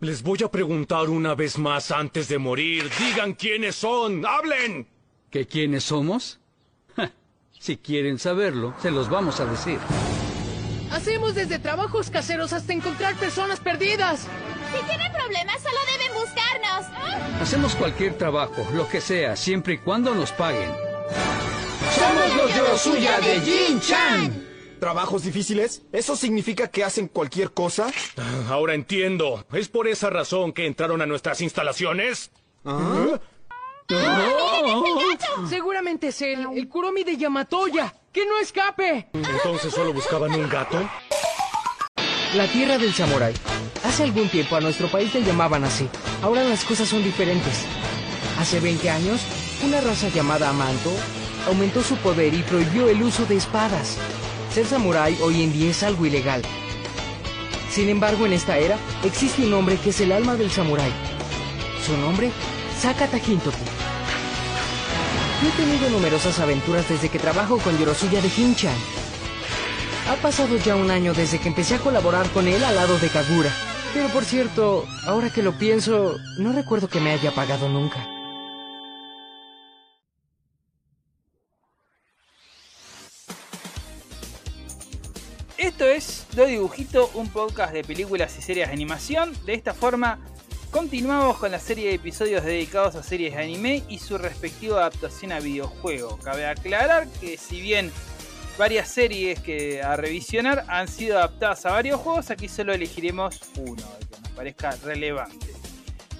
Les voy a preguntar una vez más antes de morir. Digan quiénes son. ¡Hablen! ¿Que quiénes somos? Ja, si quieren saberlo, se los vamos a decir. Hacemos desde trabajos caseros hasta encontrar personas perdidas. Si tienen problemas, solo deben buscarnos. Hacemos cualquier trabajo, lo que sea, siempre y cuando nos paguen. Somos los Yorosuya de Jin Chan. ¿Trabajos difíciles? ¿Eso significa que hacen cualquier cosa? Ahora entiendo. ¿Es por esa razón que entraron a nuestras instalaciones? Seguramente es él, el Kuromi de Yamatoya. ¡Que no escape! ¿Entonces solo buscaban un gato? La tierra del samurái. Hace algún tiempo a nuestro país le llamaban así. Ahora las cosas son diferentes. Hace 20 años, una raza llamada Amanto aumentó su poder y prohibió el uso de espadas. Ser samurái hoy en día es algo ilegal. Sin embargo, en esta era existe un hombre que es el alma del samurái. Su nombre, Sakata Hintoki. Yo he tenido numerosas aventuras desde que trabajo con Yorosuya de Hinchan. Ha pasado ya un año desde que empecé a colaborar con él al lado de Kagura. Pero por cierto, ahora que lo pienso, no recuerdo que me haya pagado nunca. Esto es Do Dibujito, un podcast de películas y series de animación. De esta forma, continuamos con la serie de episodios dedicados a series de anime y su respectiva adaptación a videojuego. Cabe aclarar que si bien varias series que a revisionar han sido adaptadas a varios juegos, aquí solo elegiremos uno, el que nos parezca relevante.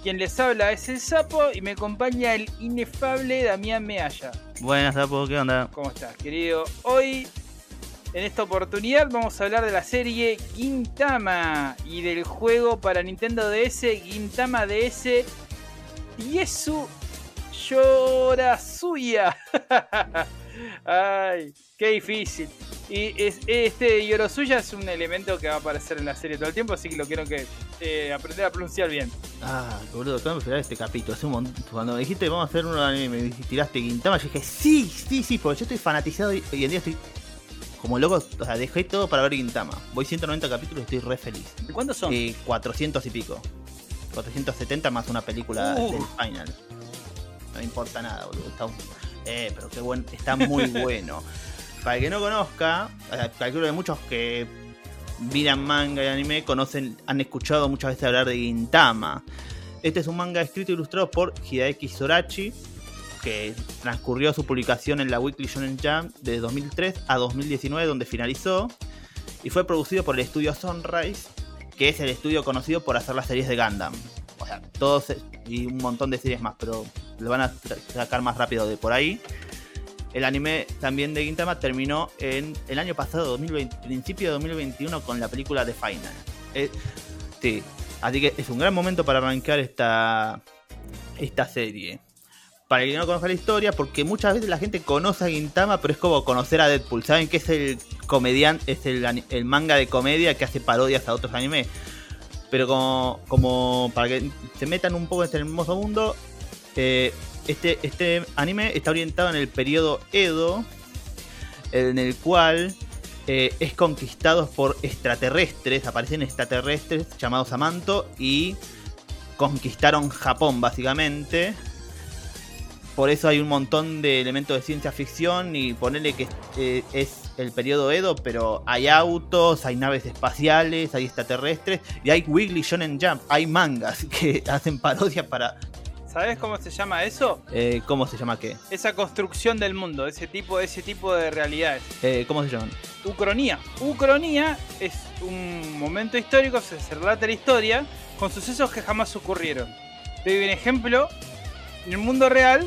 Quien les habla es el Sapo y me acompaña el inefable Damián Mealla. Buenas, Sapo, ¿qué onda? ¿Cómo estás, querido? Hoy, en esta oportunidad, vamos a hablar de la serie Gintama y del juego para Nintendo DS, Gintama DS Yesu Yorasuya. Ay, qué difícil. Y es- este Yorosuya es un elemento que va a aparecer en la serie todo el tiempo, así que lo quiero que eh, aprender a pronunciar bien. Ah, boludo, acabo de esperar este capítulo. Hace un montón- Cuando me dijiste vamos a hacer de anime, me tiraste Gintama, yo dije sí, sí, sí, porque yo estoy fanatizado y hoy en día estoy como loco. O sea, dejé todo para ver Gintama. Voy 190 capítulos y estoy re feliz. ¿Cuántos son? Eh, 400 y pico. 470 más una película Uh. del final. No me importa nada, boludo. Está, eh, pero qué buen, está muy bueno. Para el que no conozca, eh, calculo que muchos que miran manga y anime conocen, han escuchado muchas veces hablar de Gintama. Este es un manga escrito e ilustrado por Hidaeki Sorachi, que transcurrió su publicación en la Weekly Shonen Jump de 2003 a 2019, donde finalizó, y fue producido por el estudio Sunrise, que es el estudio conocido por hacer las series de Gundam. O sea, todos y un montón de series más, pero lo van a sacar más rápido de por ahí. El anime también de Gintama terminó en el año pasado, 2020, principio de 2021, con la película The Final. Eh, sí, así que es un gran momento para arrancar esta, esta serie. Para el que no conozca la historia, porque muchas veces la gente conoce a Gintama, pero es como conocer a Deadpool. Saben que es el comediante, es el, manga de comedia que hace parodias a otros animes. Pero como, como para que se metan un poco en este hermoso mundo, eh, este, este anime está orientado en el periodo Edo, en el cual eh, es conquistado por extraterrestres, aparecen extraterrestres llamados Amanto y conquistaron Japón básicamente. Por eso hay un montón de elementos de ciencia ficción y ponerle que eh, es el periodo Edo, pero hay autos, hay naves espaciales, hay extraterrestres y hay Wiggly Shonen Jump, hay mangas que hacen parodias para... ¿Sabes cómo se llama eso? eh, ¿Cómo se llama qué? Esa construcción del mundo, ese tipo, ese tipo de realidades. Eh, ¿Cómo se llaman? Ucronía. Ucronía es un momento histórico, se relata la historia con sucesos que jamás ocurrieron. Te doy un ejemplo. En el mundo real,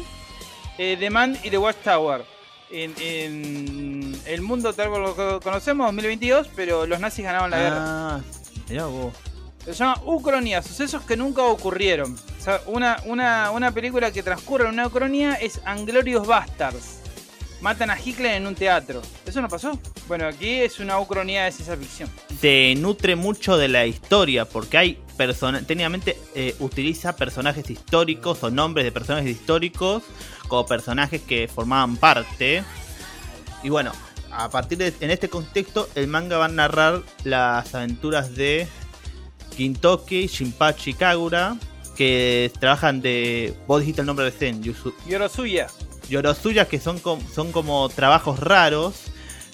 eh, The Man y The Watchtower. En, en el mundo tal como lo co- conocemos, 2022, pero los nazis ganaron la guerra. Ah, mirá vos. Se llama Ucronía, sucesos que nunca ocurrieron. O sea, una, una, una película que transcurre en una Ucronía es Anglorious Bastards. Matan a Hitler en un teatro. ¿Eso no pasó? Bueno, aquí es una Ucronía de ciencia ficción. se nutre mucho de la historia porque hay personas técnicamente eh, utiliza personajes históricos o nombres de personajes históricos como personajes que formaban parte y bueno a partir de en este contexto el manga va a narrar las aventuras de Gintoki, Shinpachi, Kagura, que trabajan de. Vos dijiste el nombre de Zen, Yusu- Yorosuya. Yorosuya, que son, com- son como trabajos raros.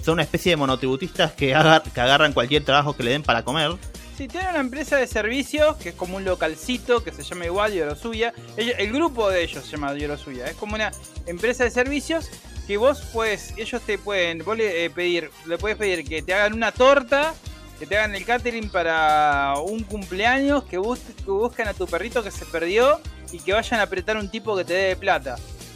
Son una especie de monotributistas que, agar- agarran cualquier trabajo que le den para comer. Sí, tiene una empresa de servicios que es como un localcito que se llama igual Yorosuya. Ellos- el grupo de ellos se llama Yorosuya. Es como una empresa de servicios que vos puedes, ellos te pueden, vos le eh, pedir, le puedes pedir que te hagan una torta, que te hagan el catering para un cumpleaños, que busquen a tu perrito que se perdió y que vayan a apretar un tipo que te dé plata.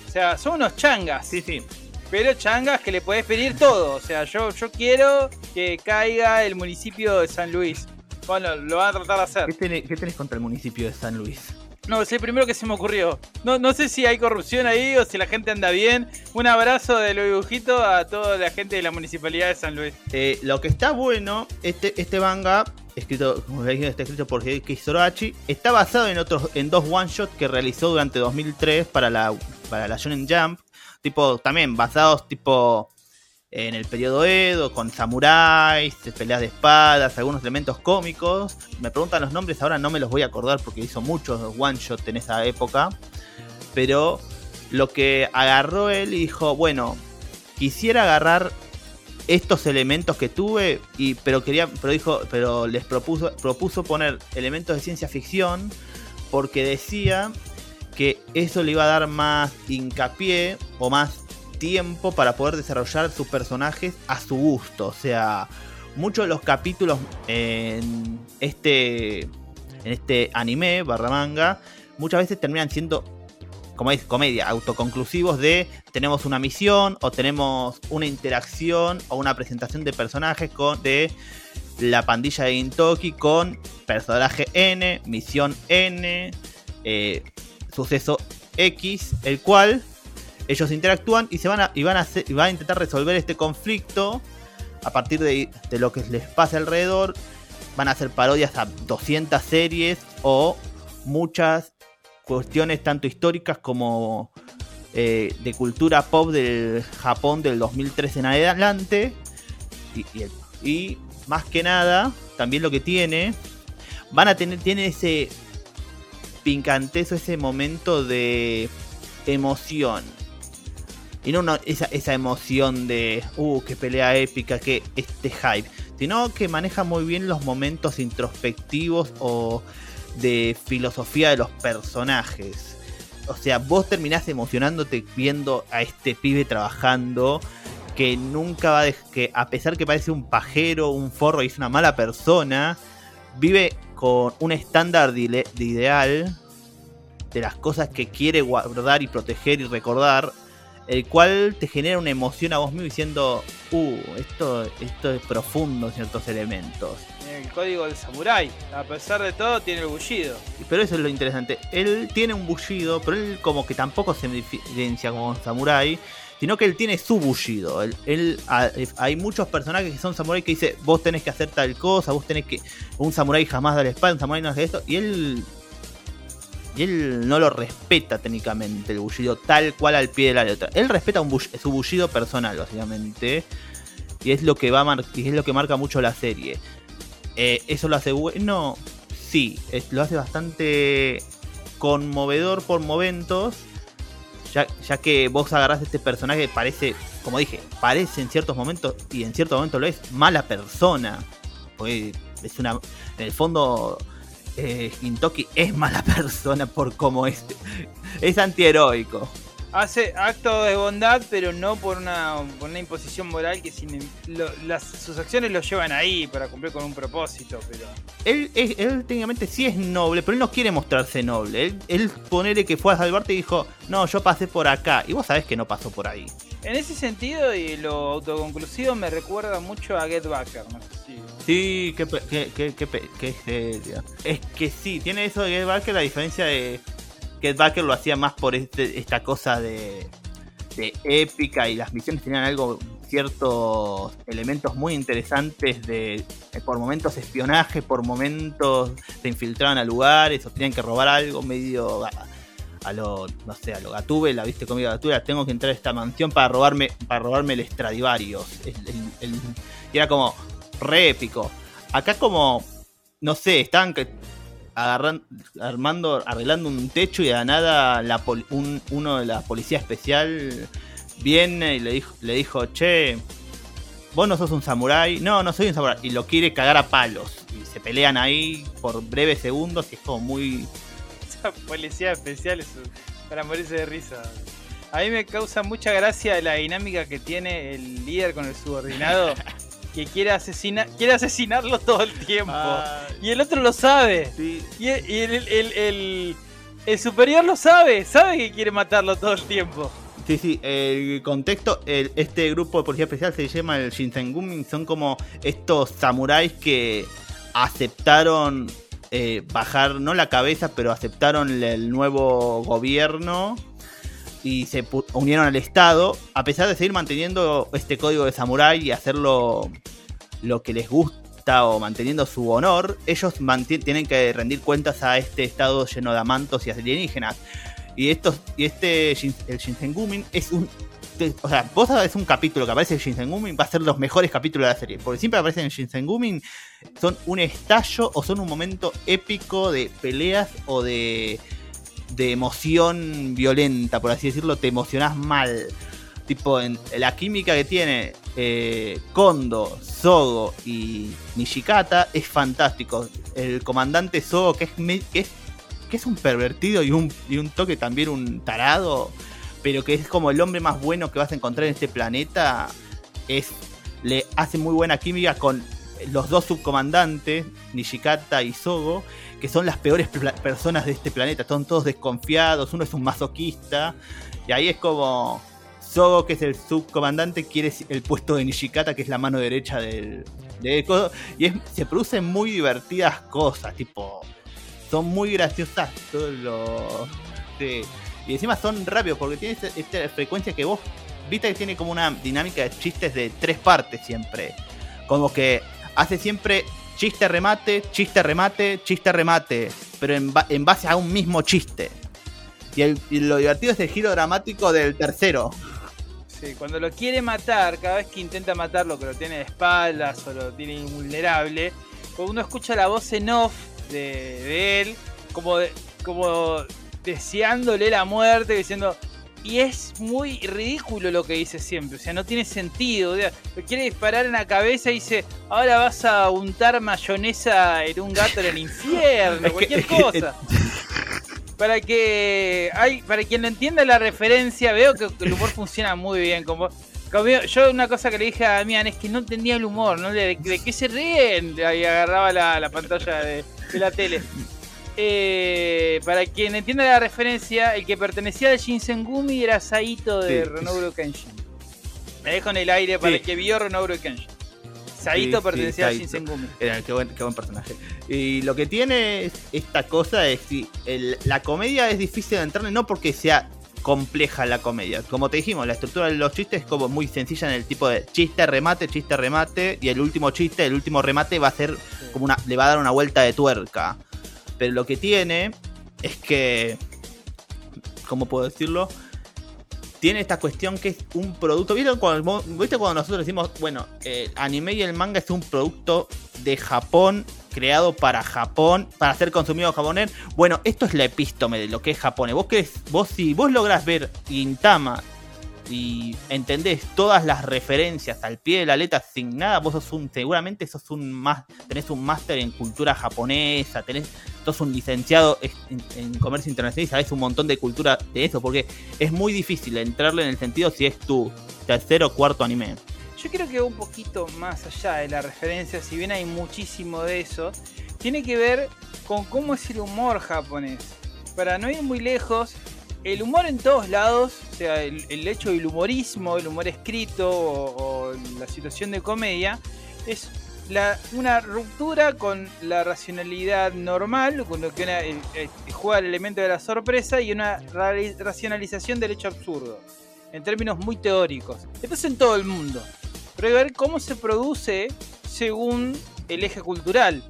O sea, son unos changas. Sí, sí. Pero changas que le podés pedir todo. O sea, yo, yo quiero que caiga el municipio de San Luis. Bueno, lo van a tratar de hacer. ¿Qué tenés, qué tenés contra el municipio de San Luis? No, es el primero que se me ocurrió. No, no sé si hay corrupción ahí o si la gente anda bien. Un abrazo de los dibujitos a toda la gente de la municipalidad de San Luis. Eh, lo que está bueno, este, este manga, escrito, como dije, está escrito por Hideki Sorachi, está basado en otros, en dos one shot que realizó durante 2003 para la, para la Shonen Jump, tipo, también basados tipo en el periodo Edo, con samuráis, peleas de espadas, algunos elementos cómicos. Me preguntan los nombres, ahora no me los voy a acordar porque hizo muchos one shot en esa época. Pero lo que agarró él y dijo, bueno, quisiera agarrar estos elementos que tuve y pero quería pero dijo pero les propuso propuso poner elementos de ciencia ficción porque decía que eso le iba a dar más hincapié o más tiempo para poder desarrollar sus personajes a su gusto. O sea muchos de los capítulos en este en este anime barra manga muchas veces terminan siendo como es comedia, autoconclusivos de tenemos una misión o tenemos una interacción o una presentación de personajes con de la pandilla de Gintoki con personaje N, misión N, eh, suceso X, el cual ellos interactúan y se van a, y van a, van a intentar resolver este conflicto a partir de, de lo que les pase alrededor. Van a hacer parodias a 200 series o muchas cuestiones tanto históricas como eh, de cultura pop del Japón del 2003 en adelante. Y, más que nada, también lo que tiene, van a tener, tiene ese pincanteso, ese momento de emoción. Y no esa, esa emoción de, uh, qué pelea épica, que este hype. Sino que maneja muy bien los momentos introspectivos o de filosofía de los personajes. O sea, vos terminás emocionándote viendo a este pibe trabajando que nunca va a que a pesar que parece un pajero, un forro y es una mala persona, vive con un estándar de ideal de las cosas que quiere guardar y proteger y recordar, el cual te genera una emoción a vos mismo diciendo, uh, esto, esto es profundo en ciertos elementos. El código del samurái. A pesar de todo, tiene el bullido. Pero eso es lo interesante. Él tiene un bullido, pero él como que tampoco se diferencia como un samurái, sino que él tiene su bullido. Él, hay muchos personajes que son samuráis que dice, vos tenés que hacer tal cosa, vos tenés que... Un samurái jamás da la espalda, un samurái no hace esto, y él... Y él no lo respeta técnicamente el bullido tal cual al pie de la letra. Él respeta su bullido personal, básicamente. Y es lo que va a y es lo que marca mucho la serie. Eh, ¿Eso lo hace bueno? Sí, lo hace bastante conmovedor por momentos. Ya, ya que vos agarrás este personaje, parece, como dije, parece en ciertos momentos, y en cierto momento lo es, mala persona. Es una. En el fondo, eh, es mala persona por cómo es. Es antiheroico. Hace actos de bondad, pero no por una, por una imposición moral que sin, lo- las, sus acciones lo llevan ahí para cumplir con un propósito. Pero Él, es- él técnicamente sí es noble, pero él no quiere mostrarse noble. Él, él ponele que fue a salvarte y dijo, no, yo pasé por acá. Y vos sabés que no pasó por ahí. en ese sentido y lo autoconclusivo me recuerda mucho a Get Backer. No sé si- Sí, qué, pe- qué, qué, qué, pe- qué serio. Es que sí, tiene eso de Get Backer, la diferencia de Get Backer lo hacía más por este, esta cosa de, de épica y las misiones tenían algo, ciertos elementos muy interesantes de, eh, por momentos espionaje, por momentos se infiltraban a lugares o tenían que robar algo medio a, lo, no sé, a lo Gatúbela, viste conmigo Gatúbela, tengo que entrar a esta mansión para robarme, para robarme el Stradivarius. Y era como re épico. Acá como no sé, estaban agarran, armando, arreglando un techo y la nada la pol- un- uno de la policía especial viene y le dijo, le dijo, che, vos no sos un samurái, no, no soy un samurái, y lo quiere cagar a palos. Y se pelean ahí por breves segundos y es como muy... Esa policía especial es para morirse de risa. A mí me causa mucha gracia la dinámica que tiene el líder con el subordinado que quiere, asesina quiere asesinarlo todo el tiempo. Y el otro lo sabe. Sí, Y, el, y el- el- superior lo sabe. Sabe que quiere matarlo todo el tiempo. Sí, sí, el contexto, el- este grupo de policía especial se llama el Shinsengumin, son como estos samuráis que aceptaron eh, bajar, no la cabeza, pero aceptaron el nuevo gobierno y se unieron al Estado, a pesar de seguir manteniendo este código de samurái y hacerlo lo que les gusta o manteniendo su honor, ellos tienen que rendir cuentas a este Estado lleno de amantos y alienígenas. Y estos, y este el Shinsengumin es un. O sea, vos sabés un capítulo que aparece en Shinsengumin, va a ser los mejores capítulos de la serie. Porque siempre aparecen en Shinsengumin, son un estallo o son un momento épico de peleas o de. De emoción violenta, por así decirlo, te emocionás mal. Tipo, en la química que tiene eh, Kondo, Sogo y Nishikata es fantástico. El comandante Sogo, que es, que es que es un pervertido y un, y un toque también un tarado, pero que es como el hombre más bueno que vas a encontrar en este planeta, es le hace muy buena química con los dos subcomandantes, Nishikata y Sogo, que son las peores personas de este planeta, son todos desconfiados, uno es un masoquista, y ahí es como Sogo, que es el subcomandante, quiere el puesto de Nishikata, que es la mano derecha del, del y se producen muy divertidas cosas, tipo son muy graciosas todos los. Y encima son rápidos porque tiene esta frecuencia que vos. Viste que tiene como una dinámica de chistes de tres partes siempre. Como que hace siempre chiste, remate, chiste, remate, chiste, remate. Pero en, ba- en base a un mismo chiste. Y, el- lo divertido es el giro dramático del tercero. Sí, cuando lo quiere matar, cada vez que intenta matarlo, que lo tiene de espaldas o lo tiene invulnerable, uno escucha la voz en off de, de él, como, de- como deseándole la muerte, diciendo. Y es muy ridículo lo que dice siempre, o sea, no tiene sentido. o sea, quiere disparar en la cabeza y dice: Ahora vas a untar mayonesa en un gato en el infierno, cualquier cosa. Para que hay, para quien no entienda la referencia, veo que el humor funciona muy bien. Como, como yo- yo una cosa que le dije a Damián es que no entendía el humor, ¿no? ¿De, de qué se ríen? Y agarraba la, la pantalla de, de la tele. Eh, para quien entienda la referencia, el que pertenecía al Shinsengumi era Saito de Sí. Renoburo Kenshin. Me dejo en el aire para Sí. el que vio Renoburo Kenshin. Saito Sí, pertenecía Saito. Shinsengumi. Era, qué, buen, qué buen personaje. Y lo que tiene es- esta cosa es que la comedia es difícil de entrarle, no porque sea compleja la comedia. Como te dijimos, la estructura de los chistes es como muy sencilla en el tipo de chiste, remate, chiste, remate. Y el último chiste, el último remate va a ser como una. le va a dar una vuelta de tuerca. Pero lo que tiene es que. ¿Cómo puedo decirlo? Tiene esta cuestión que es un producto. ¿Vieron cuando, ¿Viste cuando nosotros decimos, bueno, el anime y el manga es un producto de Japón, creado para Japón, para ser consumido japonés? Bueno, esto es la epístome de lo que es japonés. Vos, querés, vos si vos lográs ver Gintama y entendés todas las referencias al pie de la letra sin nada, vos sos un, seguramente sos un más, tenés un máster en cultura japonesa, tenés, sos un licenciado en, comercio internacional y sabés un montón de cultura de eso, porque es muy difícil entrarle en el sentido si es tu tercer o cuarto anime. Yo creo que un poquito más allá de la referencia, si bien hay muchísimo de eso, tiene que ver con cómo es el humor japonés. Para no ir muy lejos, el humor en todos lados, o sea, el, hecho del humorismo, el humor escrito o, la situación de comedia, es la- una ruptura con la racionalidad normal, con lo que juega el elemento de la sorpresa y una ra- racionalización del hecho absurdo, en términos muy teóricos. Esto es en todo el mundo, pero hay que ver cómo se produce según el eje cultural.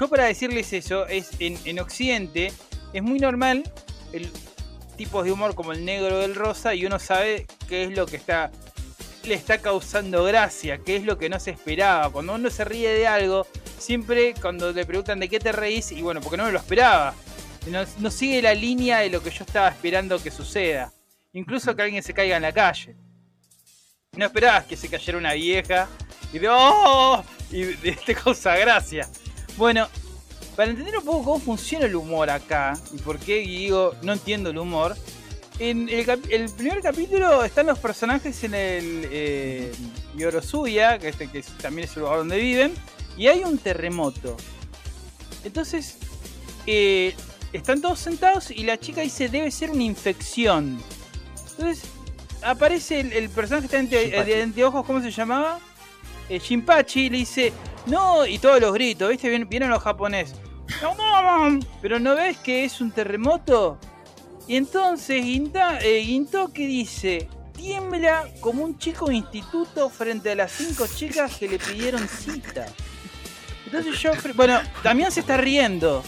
Yo para decirles eso, es en Occidente es muy normal el tipos de humor como el negro o el rosa y uno sabe qué es lo que está le está causando gracia, qué es lo que no se esperaba. Cuando uno se ríe de algo, siempre cuando le preguntan de qué te reís, y bueno, porque no me lo esperaba. No, no sigue la línea de lo que yo estaba esperando que suceda. Incluso que alguien se caiga en la calle. No esperabas que se cayera una vieja y de ¡Oh! Y de- te causa gracia. Bueno, para entender un poco cómo funciona el humor acá y por qué digo no entiendo el humor, en el, el primer capítulo están los personajes en el eh, Yorosuya, que, este, que también es el lugar donde viven, y hay un terremoto. Entonces, eh, están todos sentados y la chica dice debe ser una infección. Entonces, aparece el, el personaje que está de, anteojos, ¿cómo se llamaba? Eh, Shinpachi le dice, no, y todos los gritos, ¿viste? Vien- Vienen los japoneses. "No, no, Pero no ves que es un terremoto. Y entonces Ginta, eh, Gintoki dice, tiembla como un chico de instituto frente a las cinco chicas que le pidieron cita. Entonces yo, bueno, Damián se está riendo.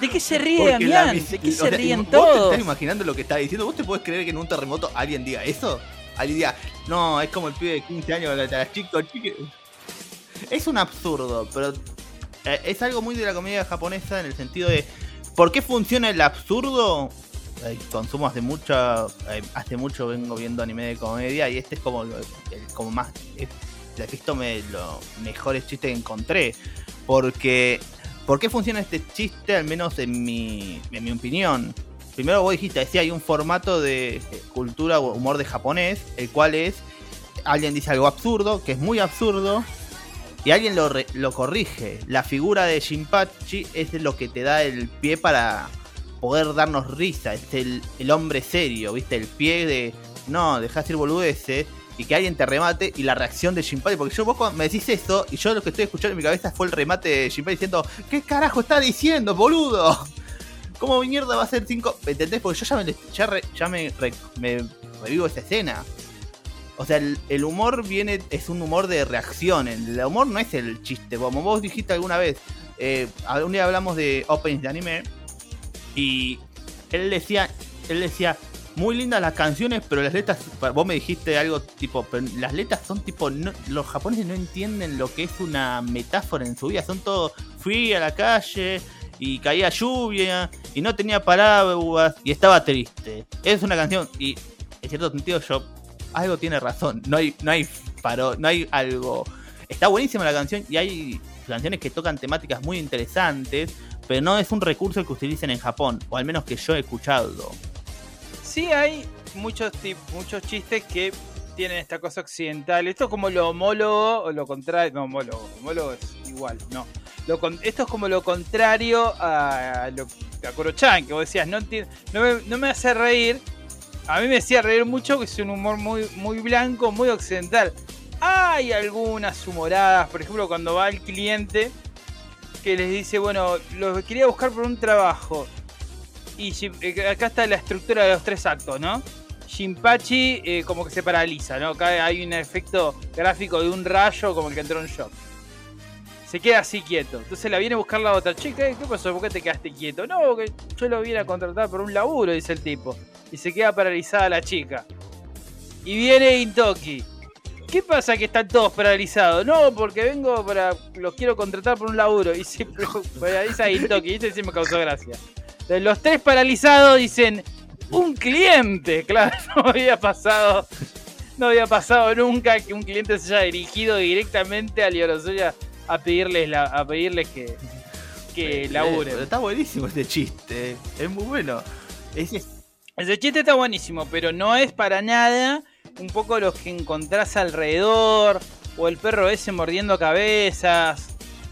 ¿De qué se ríe Porque Damián? ¿De qué se sea, ríen ¿Vos te todos? estás imaginando lo que está diciendo? ¿Vos te podés creer que en un terremoto alguien diga eso? Alguien diga, no, es como el pibe de 15 años, la, la chica, chica". Es un absurdo, pero es algo muy de la comedia japonesa en el sentido de ¿por qué funciona el absurdo? Eh, consumo hace mucho, eh, hace mucho vengo viendo anime de comedia y este es como, el- como más, es, la epítome de los mejores chistes que encontré. Porque, ¿por qué funciona este chiste? Al menos en mi, en mi opinión. Primero vos dijiste, decía, hay un formato de eh, cultura o humor de japonés, el cual es, alguien dice algo absurdo, que es muy absurdo, y alguien lo, lo corrige. La figura de Shinpachi es lo que te da el pie para poder darnos risa. Es el, hombre serio, ¿viste? El pie de, no, dejá de decir boludeces. Y que alguien te remate y la reacción de Shinpachi. Porque yo vos me decís eso y yo lo que estoy escuchando en mi cabeza fue el remate de Shinpachi diciendo, ¿qué carajo está diciendo, boludo? ¿Cómo mierda va a ser 5? ¿Entendés? Porque yo ya me, ya me, re- me revivo esa escena. O sea, el, humor viene, es un humor de reacción. El humor no es el chiste. Como vos dijiste alguna vez, eh, un día hablamos de openings de anime. Y él decía, él decía, muy lindas las canciones, pero las letras, vos me dijiste algo tipo, pero las letras son tipo, los japoneses no entienden lo que es una metáfora en su vida. Son todo, fui a la calle y caía lluvia y no tenía paraguas y estaba triste. Es una canción y en cierto sentido yo algo tiene razón. No hay, no hay no hay algo. Está buenísima la canción y hay canciones que tocan temáticas muy interesantes, pero no es un recurso que utilicen en Japón, o al menos que yo he escuchado. Sí hay muchos muchos chistes que tienen esta cosa occidental. Esto es como lo homólogo o lo contrario. No, homólogo. Homólogo es igual, no. Esto es como lo contrario a, lo a Koro-chan, que vos decías, no, no, me, no me hace reír. A mí me hacía reír mucho, que es un humor muy, muy blanco, muy occidental. Hay algunas humoradas, por ejemplo, cuando va el cliente que les dice, bueno, los quería buscar por un trabajo. Y eh, acá está la estructura de los tres actos, ¿no? Shinpachi eh, como que se paraliza, ¿no? Acá hay un efecto gráfico de un rayo como el que entró en shock. Se queda así quieto. Entonces la viene a buscar la otra chica. ¿Qué pasó? ¿Por qué te quedaste quieto? No, que yo lo vine a contratar por un laburo, dice el tipo. Y se queda paralizada la chica. Y viene Intoki. ¿Qué pasa que están todos paralizados? No, porque vengo para. Los quiero contratar por un laburo. Y se paraliza Intoki. Y ese sí me causó gracia. Los tres paralizados dicen. Un cliente. Claro, no había pasado. No había pasado nunca que un cliente se haya dirigido directamente a Liorosuya a pedirles la, a pedirles que, que laburen. Pero está buenísimo este chiste, es muy bueno. Es, es- Ese chiste está buenísimo, pero no es para nada un poco los que encontrás alrededor, o el perro ese mordiendo cabezas,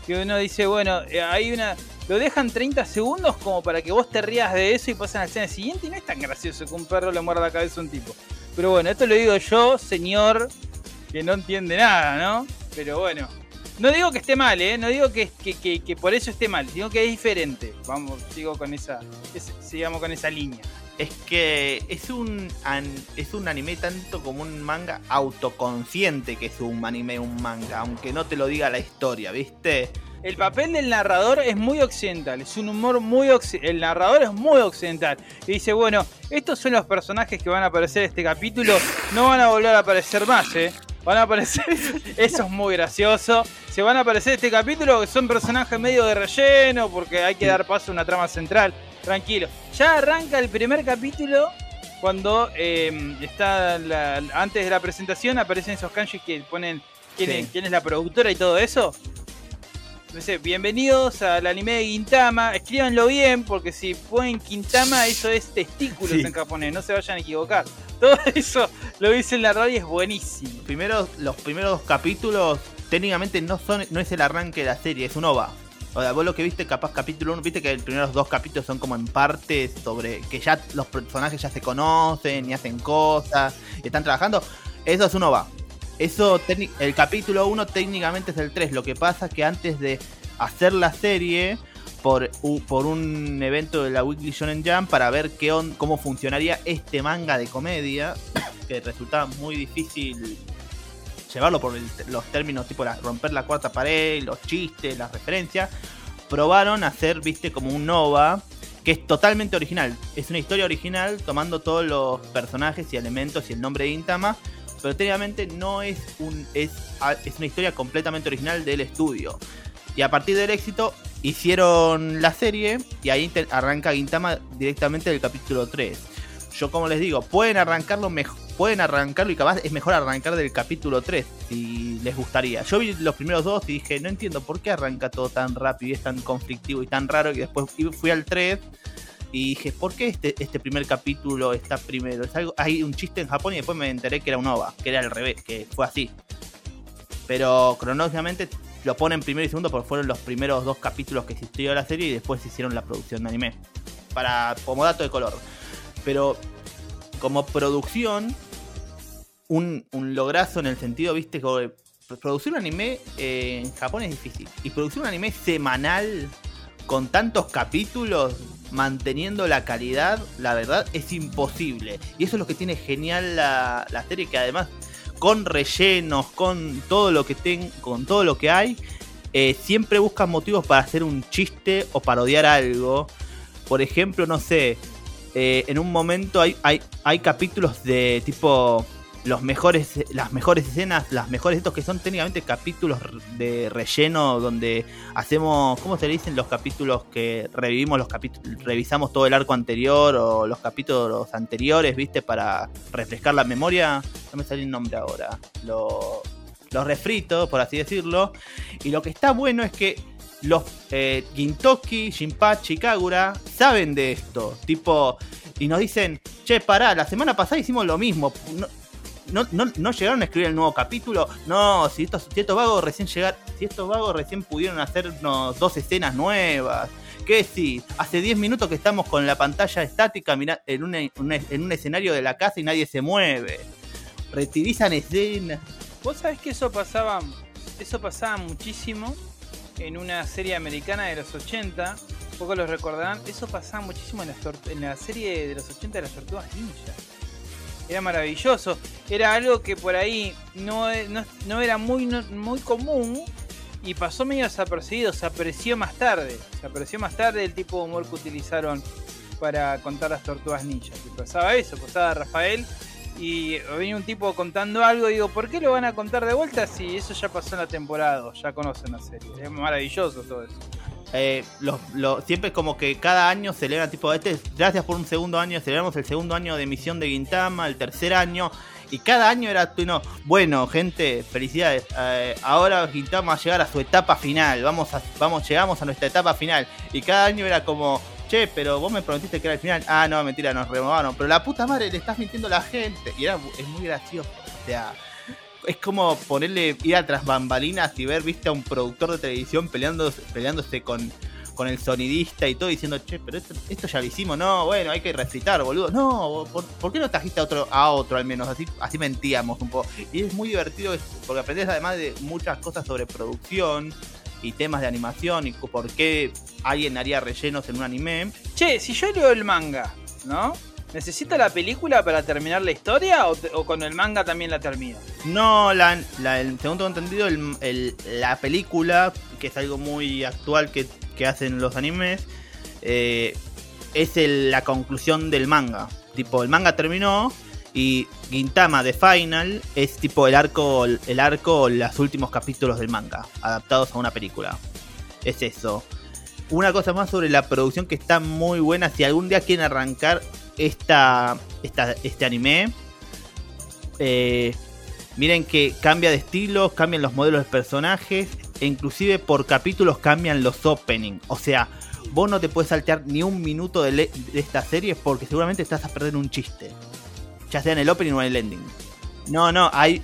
que uno dice, bueno, eh, hay una... Lo dejan 30 segundos como para que vos te rías de eso y pasan a la escena siguiente y no es tan gracioso que un perro le muerda la cabeza a un tipo. Pero bueno, esto lo digo yo, señor, que no entiende nada, ¿no? Pero bueno. No digo que esté mal, ¿eh? No digo que, que, que- que por eso esté mal, digo que es diferente. Vamos, sigo con esa, es- sigamos con esa línea. es que es un, an- es un anime tanto como un manga autoconsciente que es un anime, un manga, aunque no te lo diga la historia, ¿viste? El papel del narrador es muy occidental, es un humor muy occidental. El narrador es muy occidental. Y dice, bueno, estos son los personajes que van a aparecer en este capítulo, no van a volver a aparecer más, ¿eh? Van a aparecer. Eso es muy gracioso. Se van a aparecer este capítulo que son personajes medio de relleno porque hay que dar paso a una trama central. Tranquilo. Ya arranca el primer capítulo cuando eh, está la- antes de la presentación aparecen esos kanjis que ponen quién, Sí. es, quién es la productora y todo eso. Bienvenidos al anime de Gintama. Escríbanlo bien, porque si ponen Quintama, eso es testículos Sí. en japonés. No se vayan a equivocar. Todo eso lo dice en la radio y es buenísimo. Primero, los primeros dos capítulos técnicamente no son no es el arranque de la serie, es un OVA. O sea, vos lo que viste, capaz capítulo 1, viste que los primeros dos capítulos son como en partes sobre que ya los personajes ya se conocen y hacen cosas, y están trabajando. Eso es un OVA. Eso, el capítulo 1 técnicamente es el 3. Lo que pasa es que antes de hacer la serie, por, por un evento de la Weekly Shonen Jump, para ver qué on- cómo funcionaría este manga de comedia, que resultaba muy difícil llevarlo por el- los términos tipo la- romper la cuarta pared, los chistes, las referencias, probaron hacer, viste, como un Nova que es totalmente original. Es una historia original tomando todos los personajes y elementos y el nombre de Intama, pero técnicamente no es un es, a- es una historia completamente original del estudio. Y a partir del éxito hicieron la serie y ahí arranca Gintama directamente del capítulo 3. Yo como les digo, pueden arrancarlo mejor, pueden arrancarlo y capaz es mejor arrancar del capítulo 3 si les gustaría. Yo vi los primeros dos y dije, no entiendo por qué arranca todo tan rápido y es tan conflictivo y tan raro y después fui al 3 y dije, ¿por qué este, este primer capítulo está primero? Es algo, hay un chiste en Japón y después me enteré que era un OVA, que era al revés, que fue así. Pero cronológicamente lo ponen primero y segundo porque fueron los primeros dos capítulos que existió la serie y después hicieron la producción de anime. Para, como dato de color. Pero como producción, un, un lograzo en el sentido, viste, como producir un anime eh, en Japón es difícil. Y producir un anime semanal con tantos capítulos, manteniendo la calidad, la verdad es imposible. Y eso es lo que tiene genial la, la serie, que además con rellenos, con todo lo que ten, con todo lo que hay, eh, siempre buscan motivos para hacer un chiste o parodiar algo. Por ejemplo, no sé, eh, en un momento hay, hay, hay capítulos de tipo los mejores, las mejores escenas, las mejores estos que son técnicamente capítulos de relleno donde hacemos, ¿cómo se le dicen los capítulos que revivimos los capítulos, revisamos todo el arco anterior o los capítulos anteriores, viste, para refrescar la memoria? No me sale el nombre ahora. Lo- los refritos, por así decirlo. Y lo que está bueno es que los eh, Gintoki, Jinpachi y Kagura saben de esto. Tipo, y nos dicen, che, pará, la semana pasada hicimos lo mismo. No, no, llegaron a escribir el nuevo capítulo. No, si estos, si vagos recién llegar, si estos vagos recién pudieron hacernos dos escenas nuevas. ¿Qué sí? Hace 10 minutos que estamos con la pantalla estática en, un escenario de la casa y nadie se mueve. Reutilizan escenas. Vos sabés que eso pasaba, eso pasaba muchísimo en una serie americana de los 80. Pocos lo recordarán. Eso pasaba muchísimo en la, en la serie de los 80 de las Tortugas Ninja. Era maravilloso. Era algo que por ahí no, no, no era muy, no- muy común y pasó medio desapercibido. Se apreció más tarde. Se apreció más tarde el tipo de humor que utilizaron para contar las Tortugas Ninja. Y pasaba eso, pasaba Rafael y venía un tipo contando algo y digo, ¿por qué lo van a contar de vuelta si eso ya pasó en la temporada? Ya conocen la serie. Es maravilloso todo eso. Eh, los, los- siempre como que cada año celebran tipo este gracias por un segundo año celebramos el segundo año de emisión de Gintama el tercer año y cada año era no, bueno gente felicidades eh, ahora Gintama va a llegar a su etapa final vamos a, vamos llegamos a nuestra etapa final y cada año era como che pero vos me prometiste que era el final ah no mentira nos renovaron pero la puta madre le estás mintiendo a la gente y era es muy gracioso o sea es como ponerle ir a tras bambalinas y ver, viste, a un productor de televisión peleando, peleándose con, con el sonidista y todo, diciendo, che, pero esto, esto ya lo hicimos, no, bueno, hay que refritar, boludo. No, ¿por, por qué no trajiste a otro, a otro al menos? Así, así mentíamos un poco. Y es muy divertido porque aprendes además de muchas cosas sobre producción y temas de animación y por qué alguien haría rellenos en un anime. Che, si yo leo el manga, ¿no? ¿Necesito la película para terminar la historia o, o con el manga también la termino? No, la, el, según tengo entendido, la película, que es algo muy actual que, hacen los animes, eh, es la conclusión del manga. Tipo, el manga terminó Y Gintama The Final es tipo el arco, el arco, los últimos capítulos del manga, adaptados a una película. Es eso. Una cosa más sobre la producción que está muy buena. Si algún día quieren arrancar esta, esta este anime, eh, miren que cambia de estilo, cambian los modelos de personajes, e inclusive por capítulos cambian los openings. O sea, vos no te puedes saltear ni un minuto de, esta serie porque seguramente estás a perder un chiste. Ya sea en el opening o en el ending. No, no, hay-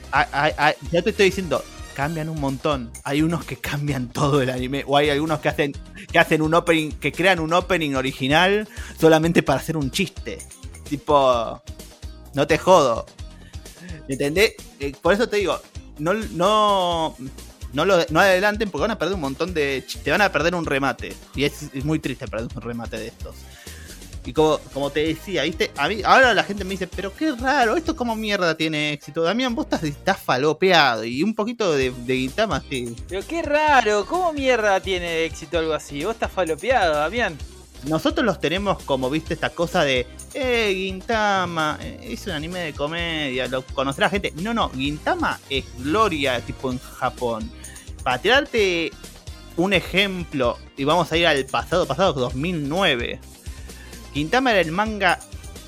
ya te estoy diciendo, cambian un montón. Hay unos que cambian todo el anime. O hay algunos que hacen, que hacen un opening, que crean un opening original solamente para hacer un chiste. Tipo, no te jodo. ¿Entendés? Eh, por eso te digo, no, no, no, lo, no adelanten porque van a perder un montón de... Te van a perder un remate. Y es, muy triste perder un remate de estos. Y como, como te decía, ¿viste? A mí, ahora la gente me dice, pero qué raro, esto como mierda tiene éxito. Damián, vos estás, estás falopeado y un poquito de, de Gintama, sí. Pero qué raro, ¿cómo mierda tiene éxito algo así? Vos estás falopeado, Damián. Nosotros los tenemos como, viste, esta cosa de, eh, Gintama, eh, es un anime de comedia, lo conocerá gente. No, no, Gintama es gloria, tipo en Japón. Para tirarte un ejemplo, y vamos a ir al pasado, pasado 2009. Gintama era el manga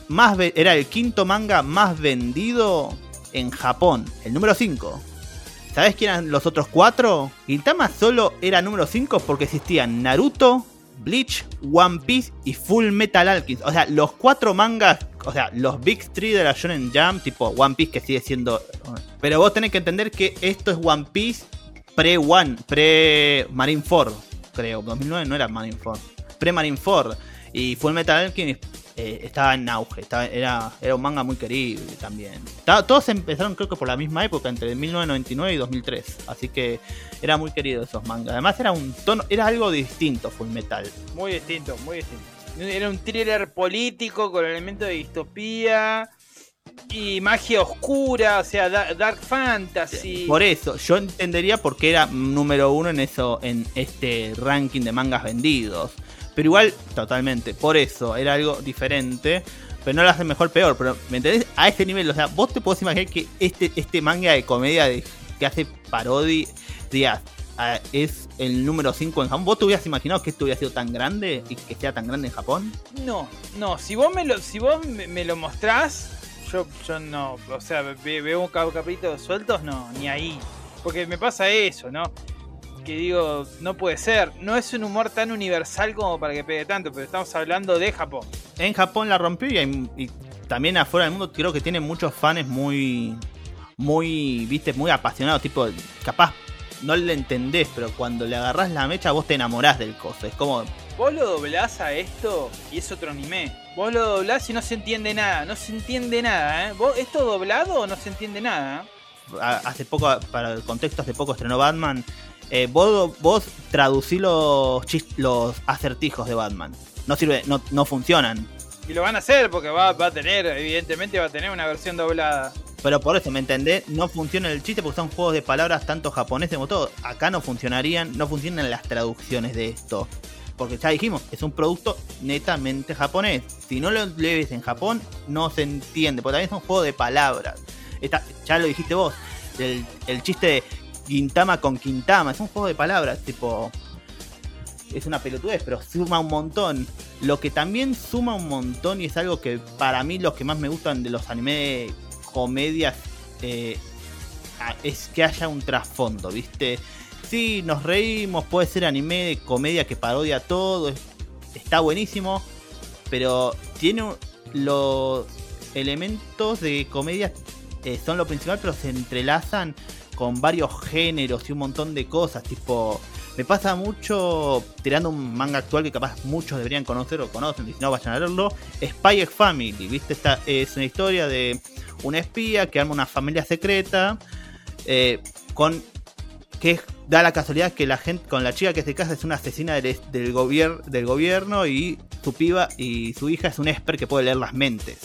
más, era el quinto manga más vendido en Japón, el número 5. ¿Sabes quién eran los otros cuatro? Gintama solo era número 5 porque existían Naruto, Bleach, One Piece y Full Metal Alchemist. O sea, los cuatro mangas, o sea, los Big Three de la Shonen Jump, tipo One Piece que sigue siendo... Pero vos tenés que entender que esto es One Piece pre-One, pre-Marineford, creo. 2009 no era Marineford. Pre-Marineford. Y Full Metal Alchemist eh, estaba en auge. estaba- era, era un manga muy querible también. Estaba- todos empezaron creo que por la misma época, entre 1999 y 2003. Así que era muy querido esos mangas. Además era un tono, era algo distinto Full Metal. Muy distinto, muy distinto. Era un thriller político con elementos de distopía y magia oscura, o sea, da- dark fantasy. Por eso, yo entendería por qué era número uno en eso, en este ranking de mangas vendidos. Pero igual, totalmente, por eso, era algo diferente. Pero no lo hace mejor peor. Pero, ¿me entendés? A este nivel, o sea, vos te podés imaginar que este, este manga de comedia que hace parodia ah, es el número 5 en Japón. ¿Vos te hubieras imaginado que esto hubiera sido tan grande y que sea tan grande en Japón? No, no, si vos me lo, si vos me, lo mostrás, yo, yo no, o sea, ve- veo un cap- capítulo sueltos, no, ni ahí. Porque me pasa eso, ¿no? Que digo, no puede ser. No es un humor tan universal como para que pegue tanto, pero estamos hablando de Japón. en Japón la rompió y, hay- y también afuera del mundo creo que tiene muchos fans muy muy viste muy apasionados tipo capaz no le entendés pero cuando le agarrás la mecha vos te enamorás del coso es como Vos lo doblás a esto y es otro anime. Vos lo doblás y no se entiende nada, no se entiende nada, ¿eh? ¿Vos, ¿Esto doblado o no se entiende nada? hace poco para el contexto hace poco estrenó Batman eh, vos, vos traducí los los acertijos de Batman no sirve no, no funcionan Y lo van a hacer porque va, va a tener, evidentemente va a tener una versión doblada. Pero por eso, ¿me entendés? No funciona el chiste porque son juegos de palabras tanto japoneses como todo. Acá no funcionarían, no funcionan las traducciones de esto. Porque ya dijimos, es un producto netamente japonés. Si no lo lees en Japón, no se entiende. Porque también es un juego de palabras. Esta- ya lo dijiste vos. El, el chiste de Quintama con Quintama. Es un juego de palabras. Tipo. Es una pelotudez, pero suma un montón. Lo que también suma un montón y es algo que para mí los que más me gustan de los anime comedias eh, es que haya un trasfondo, ¿viste? Sí, nos reímos, puede ser anime de comedia que parodia todo, es- está buenísimo, pero tiene los elementos de comedia eh, son lo principal, pero se entrelazan con varios géneros y un montón de cosas, tipo... Me pasa mucho tirando un manga actual que capaz muchos deberían conocer o conocen, y si no vayan a verlo. Spy Family, ¿viste? Esta es una historia de un espía que arma una familia secreta eh, con que da la casualidad que la gente con la chica que se casa es una asesina del, del gobierno y su piba y su hija es un expert que puede leer las mentes,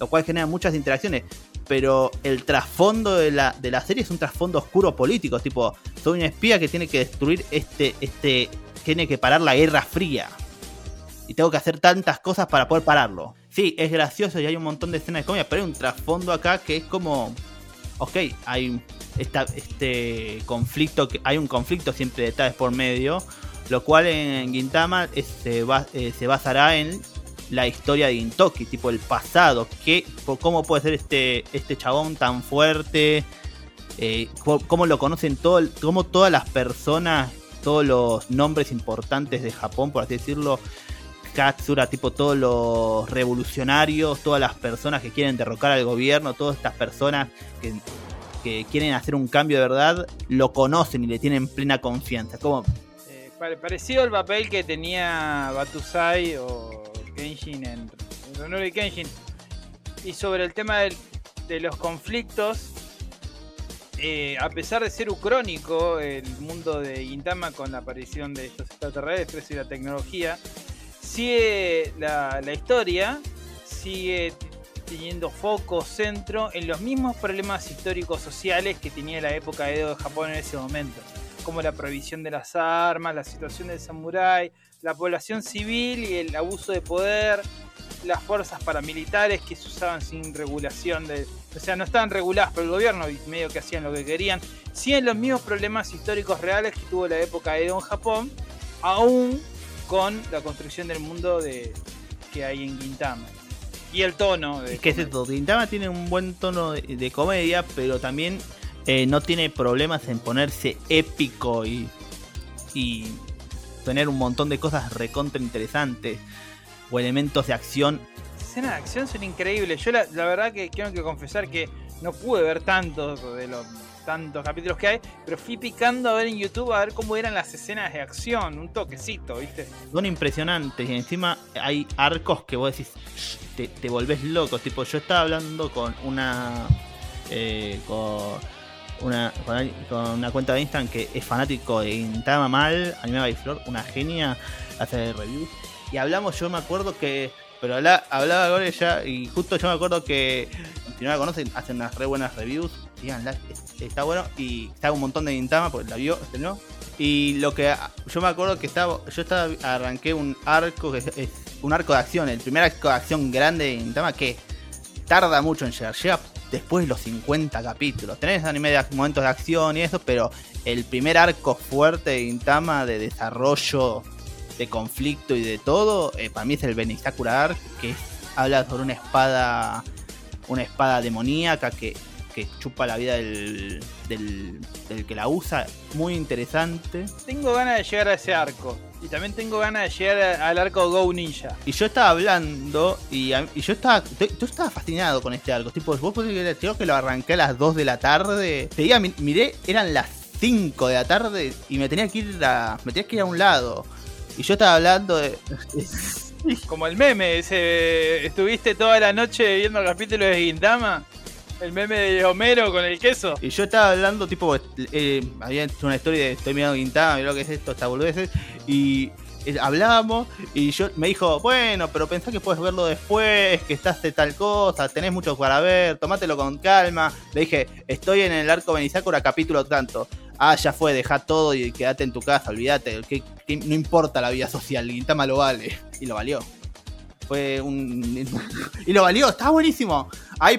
lo cual genera muchas interacciones. Pero el trasfondo de la, de la serie es un trasfondo oscuro político, tipo, soy un espía que tiene que destruir este, este, tiene que parar la Guerra Fría. Y tengo que hacer tantas cosas para poder pararlo. sí, es gracioso y hay un montón de escenas de comedia, pero hay un trasfondo acá que es como, ok, hay esta, este conflicto, que hay un conflicto siempre detrás por medio, lo cual en Gintama eh, eh, se basará en la historia de Gintoki, tipo el pasado, por cómo puede ser este, este chabón tan fuerte, eh, cómo lo conocen todo, cómo todas las personas, todos los nombres importantes de Japón, por así decirlo, Katsura, tipo todos los revolucionarios, todas las personas que quieren derrocar al gobierno, todas estas personas que, que quieren hacer un cambio de verdad, lo conocen y le tienen plena confianza. Como, Eh, pare- parecido al papel que tenía Batusai o Kenshin en Rurouni Kenshin. Y sobre el tema de los conflictos, eh, a pesar de ser ucrónico el mundo de Gintama con la aparición de estos extraterrestres y la tecnología, sigue la, historia, sigue teniendo foco, centro en los mismos problemas históricos sociales que tenía la época Edo de Japón en ese momento, como la prohibición de las armas, la situación del samurái, la población civil y el abuso de poder, las fuerzas paramilitares que se usaban sin regulación de, o sea, no estaban reguladas por el gobierno y medio que hacían lo que querían, siguen los mismos problemas históricos reales que tuvo la época Edo en Japón, aún con la construcción del mundo de, que hay en Gintama. Y el tono de ¿Qué es comedia. esto? Gintama tiene un buen tono de, de comedia, pero también eh, no tiene problemas en ponerse épico y tener un montón de cosas recontra interesantes o elementos de acción. escenas de acción son increíbles. Yo la, la verdad que tengo que confesar que no pude ver tantos de los tantos capítulos que hay, pero fui picando a ver en YouTube a ver cómo eran las escenas de acción, un toquecito, ¿viste? Son impresionantes y encima hay arcos que vos decís, te, te volvés loco. Tipo, yo estaba hablando con una. eh, con una, con, una cuenta de Instagram que es fanático de Gintama Mal, Anime by Flor, una genia, hace reviews. Y hablamos, yo me acuerdo que. Pero habla- hablaba con ella y justo yo me acuerdo que. Si no la conocen, hacen unas re buenas reviews. Díganla, es- está bueno. Y está un montón de Gintama porque la vio, este no. Y lo que yo me acuerdo que estaba, yo estaba arranqué un arco que es, un arco de acción, el primer arco de acción grande de Gintama que tarda mucho en llegar, llega después de los 50 capítulos. Tenés anime de momentos de acción y eso, pero el primer arco fuerte de Gintama de desarrollo, de conflicto y de todo, eh, para mí es el Benisakura Arc, que es- habla sobre una espada, una espada demoníaca que, chupa la vida del, del que la usa, muy interesante. Tengo ganas de llegar a ese arco. Y también tengo ganas de llegar al arco Go Ninja. Y yo estaba hablando y, a- y yo estaba yo, estaba fascinado con este arco. Tipo, vos podés creo que lo arranqué a las 2 de la tarde. Te diga, mi- miré, eran las 5 de la tarde y me tenía que ir a, me tenía que ir a un lado. Y yo estaba hablando de... Como el meme, ese, estuviste toda la noche viendo capítulos de Gintama. El meme de Homero con el queso. Y yo estaba hablando, tipo, eh, había una historia de estoy mirando Gintama, mira lo que es esto, esta boludeces. Y hablábamos y yo me dijo, bueno, pero pensá que puedes verlo después, que estás de tal cosa, tenés mucho para ver, tomátelo con calma. Le dije, estoy en el arco Benisakura capítulo tanto. Ah, ya fue, deja todo y quédate en tu casa, olvídate, que, no importa la vida social, Gintama lo vale. Y lo valió. Fue un... y lo valió, está buenísimo. Hay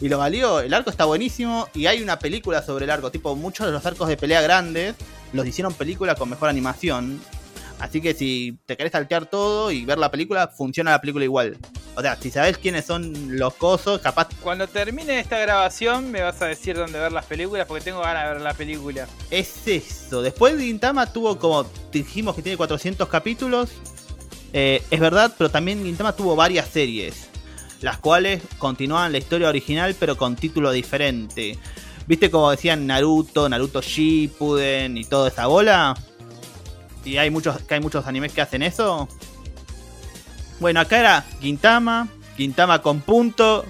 y lo valió. El arco está buenísimo. Y hay una película sobre el arco. Tipo, muchos de los arcos de pelea grandes los hicieron película con mejor animación. Así que si te querés saltear todo y ver la película, funciona la película igual. O sea, si sabés quiénes son los cosos, capaz Cuando termine esta grabación me vas a decir dónde ver las películas porque tengo ganas de ver la película. es eso. Después de Gintama tuvo como dijimos que tiene 400 capítulos. Eh, es verdad, pero también Gintama tuvo varias series. Las cuales continuaban la historia original pero con título diferente. ¿Viste como decían Naruto, Naruto Shippuden y toda esa bola? Y hay muchos, que hay muchos animes que hacen eso. Bueno, acá era Gintama, Gintama con punto,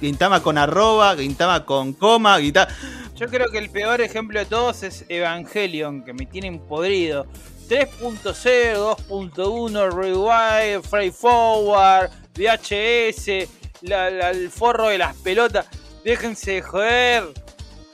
Gintama con arroba, Gintama con coma, Gintama... Yo creo que el peor ejemplo de todos es Evangelion, que me tienen podrido. 3.0, 2.1, Rewind, Freight Forward, VHS, la- la- el forro de las pelotas. Déjense de joder.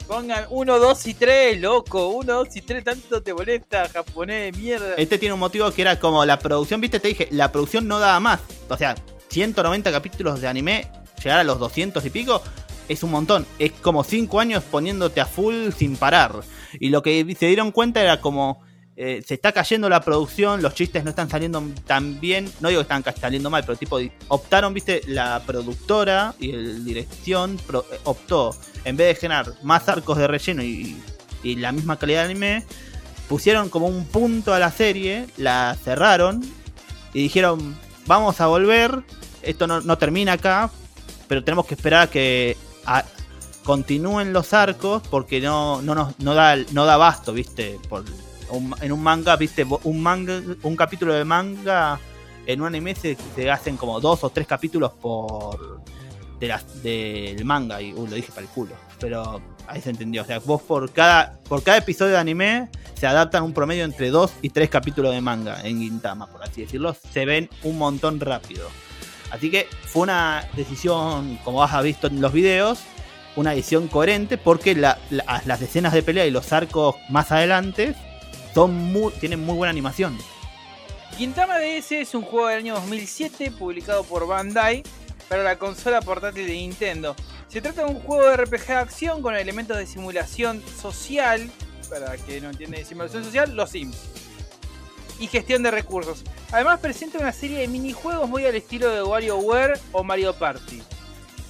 Pongan 1, 2 y 3, loco. 1, 2 y 3, tanto te molesta, japonés de mierda. Este tiene un motivo que era como la producción, viste, te dije, la producción no daba más. O sea, 190 capítulos de anime, llegar a los 200 y pico, es un montón. Es como 5 años poniéndote a full sin parar. Y lo que se dieron cuenta era como eh, se está cayendo la producción, los chistes no están saliendo tan bien. No digo que están saliendo mal, pero tipo optaron, viste, la productora y el dirección eh, optó, en vez de generar más arcos de relleno y, la misma calidad de anime, pusieron como un punto a la serie, la cerraron y dijeron, vamos a volver, esto no, no termina acá, pero tenemos que esperar a que continúen los arcos porque no, no, no, da, no da viste, por, en un manga, viste, un manga, un capítulo de manga en un anime se, hacen como dos o tres capítulos por de las del manga y uh, lo dije para el culo, pero ahí se entendió, o sea, vos por cada por cada episodio de anime se adaptan un promedio entre dos y tres capítulos de manga en Gintama, por así decirlo, se ven un montón rápido. Así que fue una decisión, como has visto en los videos, una decisión coherente porque la- la- las escenas de pelea y los arcos más adelante son muy, tienen muy buena animación. Gintama DS es un juego del año 2007 publicado por Bandai para la consola portátil de Nintendo. Se trata de un juego de RPG de acción con elementos de simulación social, para que no entiende de simulación social, los Sims. Y gestión de recursos. Además presenta una serie de minijuegos muy al estilo de WarioWare o Mario Party.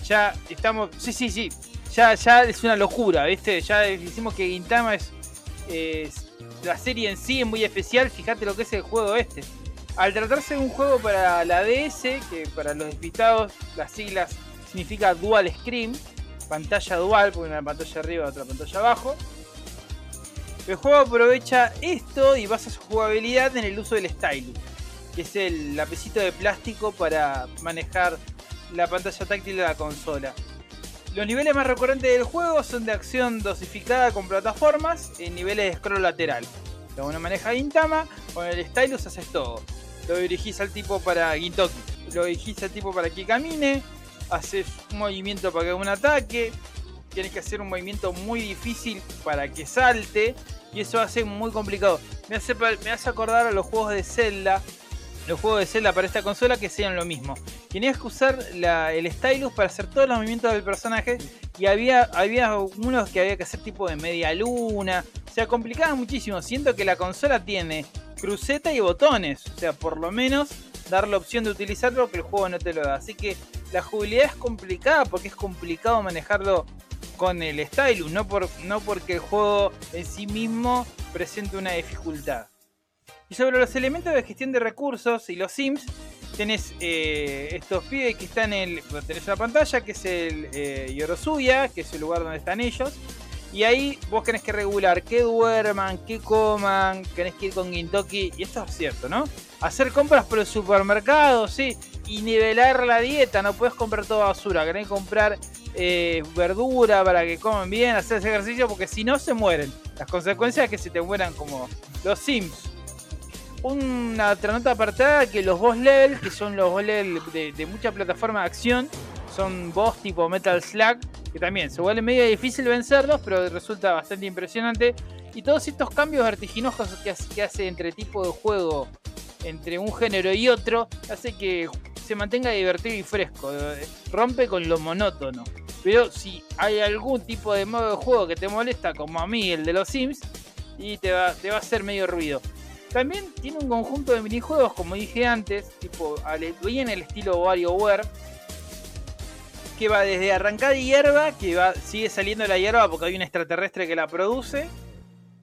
Ya estamos... Sí, sí, sí. Ya, ya es una locura, ¿viste? Ya decimos que Gintama es- La serie en sí es muy especial. Fíjate lo que es el juego este. Al tratarse de un juego para la DS, que para los despistados las siglas significa Dual Screen, pantalla dual, porque una pantalla arriba otra pantalla abajo. El juego aprovecha esto y basa su jugabilidad en el uso del stylus, que es el lapicito de plástico para manejar la pantalla táctil de la consola. Los niveles más recurrentes del juego son de acción dosificada con plataformas en niveles de scroll lateral. Cuando uno maneja Gintama, con el stylus haces todo. Lo dirigís al tipo para Gintoki, lo dirigís al tipo para que camine, haces un movimiento para que haga un ataque, tienes que hacer un movimiento muy difícil para que salte, y eso hace muy complicado. Me hace, pa- me hace acordar a los juegos de Zelda, los juegos de Zelda para esta consola que sean lo mismo. Tenías que usar el stylus para hacer todos los movimientos del personaje y había, había unos que había que hacer tipo de media luna. O sea, complicaba muchísimo. Siento que la consola tiene cruceta y botones. O sea, por lo menos dar la opción de utilizarlo que el juego no te lo da. Así que la jugabilidad es complicada porque es complicado manejarlo con el stylus, no, por, no porque el juego en sí mismo presente una dificultad. Y sobre los elementos de gestión de recursos y los Sims, tenés eh, estos pibes que están en el. Tenés una pantalla que es el eh, Yorosuya, que es el lugar donde están ellos. Y ahí vos tenés que regular qué duerman, qué coman, tenés que ir con Gintoki, y esto es cierto, ¿no? Hacer compras por el supermercado, sí, y nivelar la dieta, no puedes comprar toda basura, querés comprar eh, verdura para que coman bien, hacer ese ejercicio, porque si no se mueren. Las consecuencias es que se te mueran como los Sims. Una nota apartada que los boss level, que son los boss level de, mucha plataforma de acción, son boss tipo Metal Slug, que también se vuelve medio difícil vencerlos, pero resulta bastante impresionante. Y todos estos cambios vertiginosos que hace, que hace entre tipo de juego, entre un género y otro, hace que se mantenga divertido y fresco. eh, Rompe con lo monótono. Pero si hay algún tipo de modo de juego que te molesta, como a mí, el de los Sims, y te va, te va a hacer medio ruido. También tiene un conjunto de minijuegos, como dije antes, tipo bien el estilo WarioWare, que va desde arrancar hierba, que va, sigue saliendo la hierba porque hay un extraterrestre que la produce.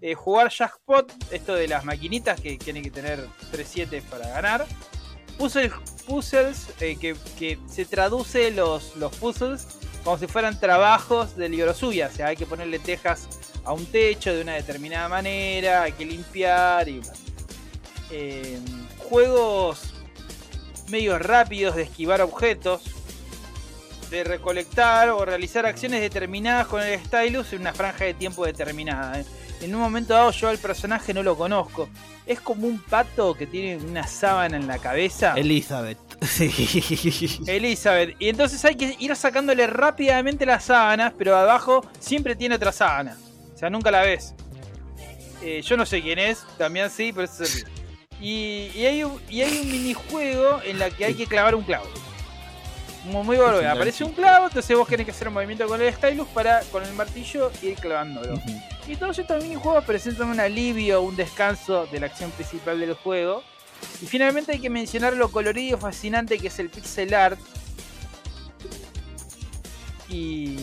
eh, jugar Jackpot, esto de las maquinitas que tienen que tener 3-7 para ganar. Puzzles, puzzles eh, que, se traduce los, los puzzles como si fueran trabajos del Yorosuya. O sea, hay que ponerle tejas a un techo de una determinada manera, hay que limpiar y bla. Eh, juegos medios rápidos de esquivar objetos, de recolectar o realizar acciones determinadas con el stylus en una franja de tiempo determinada. ¿eh? En un momento dado yo al personaje no lo conozco. Es como un pato que tiene una sábana en la cabeza. Elizabeth. Sí. Elizabeth. Y entonces hay que ir sacándole rápidamente las sábanas, pero abajo siempre tiene otra sábana. O sea, nunca la ves. Eh, yo no sé quién es, también sí, pero ese es el- y, y hay un, y hay un minijuego en la que hay que clavar un clavo. Muy, muy bueno. Aparece un clavo, entonces vos tenés que hacer un movimiento con el stylus para con el martillo ir clavándolo. Y todos estos minijuegos presentan un alivio, un descanso de la acción principal del juego. Y finalmente hay que mencionar lo colorido y fascinante que es el pixel art. Y.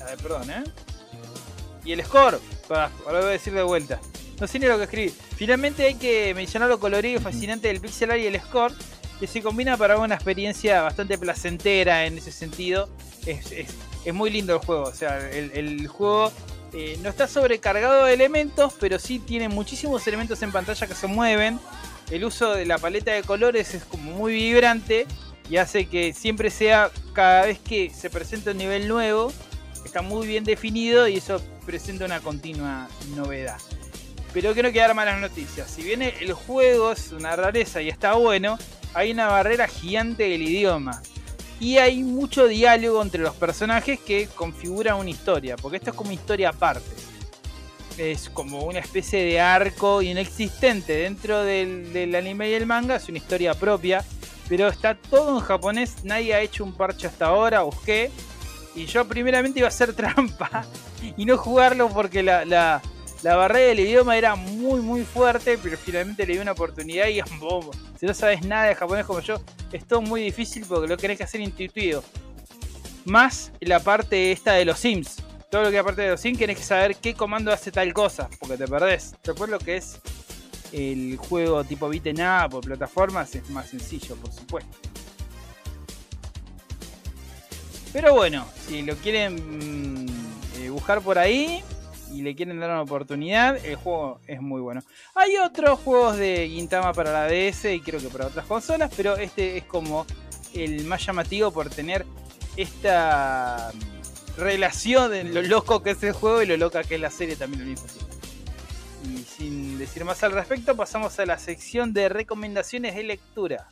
A ver, perdón, ¿eh? Y el score. Pa, ahora voy a decir de vuelta. No sé ni lo que escribí. Finalmente hay que mencionar lo colorido y fascinante del pixel art y el score. Que se combina para una experiencia bastante placentera en ese sentido. Es, muy lindo el juego. O sea, el, el juego eh, no está sobrecargado de elementos, pero sí tiene muchísimos elementos en pantalla que se mueven. El uso de la paleta de colores es como muy vibrante y hace que siempre sea cada vez que se presenta un nivel nuevo, está muy bien definido y eso presenta una continua novedad. Pero quiero quedar malas noticias. Si bien el juego es una rareza y está bueno, hay una barrera gigante del idioma. Y hay mucho diálogo entre los personajes que configura una historia, porque esto es como historia aparte. Es como una especie de arco inexistente dentro del, anime y el manga, es una historia propia, pero está todo en japonés, nadie ha hecho un parche hasta ahora, busqué, y yo primeramente iba a hacer trampa y no jugarlo porque la, la barrera del idioma era muy muy fuerte, pero finalmente le di una oportunidad y boom, si no sabes nada de japonés como yo, es todo muy difícil porque lo tenés que hacer intuitivo. Más la parte esta de los Sims. Todo lo que aparte de los Sims tenés que saber qué comando hace tal cosa, porque te perdés. Después lo que es el juego tipo beat'em up o plataformas es más sencillo, por supuesto. Pero bueno, si lo quieren mm, eh, buscar por ahí y le quieren dar una oportunidad, el juego es muy bueno. Hay otros juegos de Gintama para la DS y creo que para otras consolas, pero este es como el más llamativo por tener esta mm, relación de lo loco que es el juego y lo loca que es la serie también al mismo. Y sin decir más al respecto, pasamos a la sección de recomendaciones de lectura.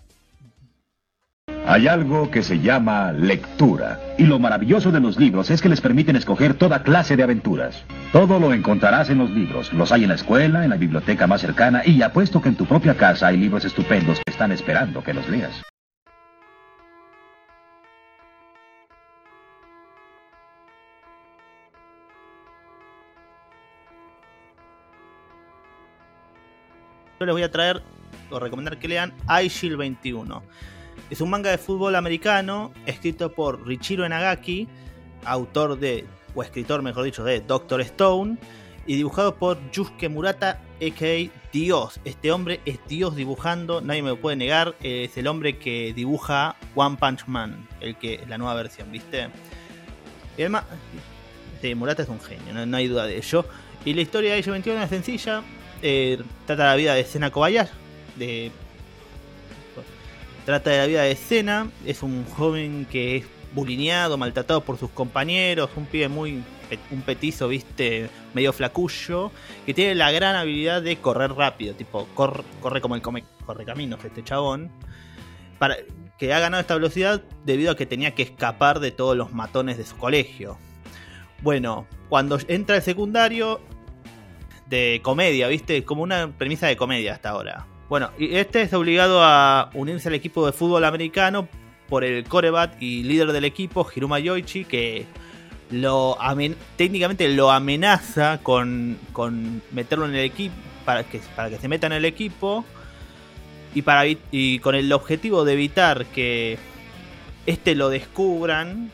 Hay algo que se llama lectura. Y lo maravilloso de los libros es que les permiten escoger toda clase de aventuras. Todo lo encontrarás en los libros. Los hay en la escuela, en la biblioteca más cercana y apuesto que en tu propia casa hay libros estupendos que están esperando que los leas. Yo les voy a traer o recomendar que lean iShield 21. Es un manga de fútbol americano escrito por Richiro Enagaki, autor de, o escritor mejor dicho, de Doctor Stone, y dibujado por Yusuke Murata, a.k.a. Dios. Este hombre es Dios dibujando, nadie me lo puede negar. Es el hombre que dibuja One Punch Man, el que la nueva versión, ¿viste? Además, sí, Murata es un genio, no, hay duda de ello. Y la historia de iShield 21 es sencilla. eh, trata la vida de Sena Kobayashi, de Trata de la vida de Sena, es un joven que es bulineado, maltratado por sus compañeros, un pibe muy un petizo, viste, medio flacullo, que tiene la gran habilidad de correr rápido, tipo, cor- corre como el corre caminos este chabón. Para, que ha ganado esta velocidad debido a que tenía que escapar de todos los matones de su colegio. Bueno, cuando entra el secundario de comedia, ¿viste? Como una premisa de comedia hasta ahora. Bueno, y este es obligado a unirse al equipo de fútbol americano por el coreback y líder del equipo, Hiruma Yoichi, que lo amen- técnicamente lo amenaza con, con meterlo en el equipo para que, para que se meta en el equipo y, para, y con el objetivo de evitar que este lo descubran,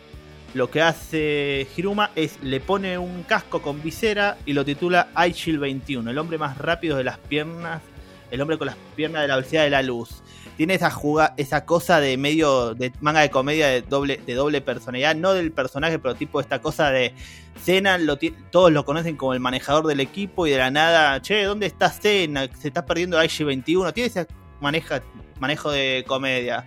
lo que hace Hiruma es le pone un casco con visera y lo titula iShield 21, el hombre más rápido de las piernas, el hombre con las piernas de la velocidad de la luz. Tiene esa juga, esa cosa de medio de manga de comedia de doble de doble personalidad, no del personaje, pero tipo esta cosa de Cena, todos lo conocen como el manejador del equipo y de la nada, che, ¿dónde está Cena? Se está perdiendo iShield 21. Tiene ese maneja, manejo de comedia.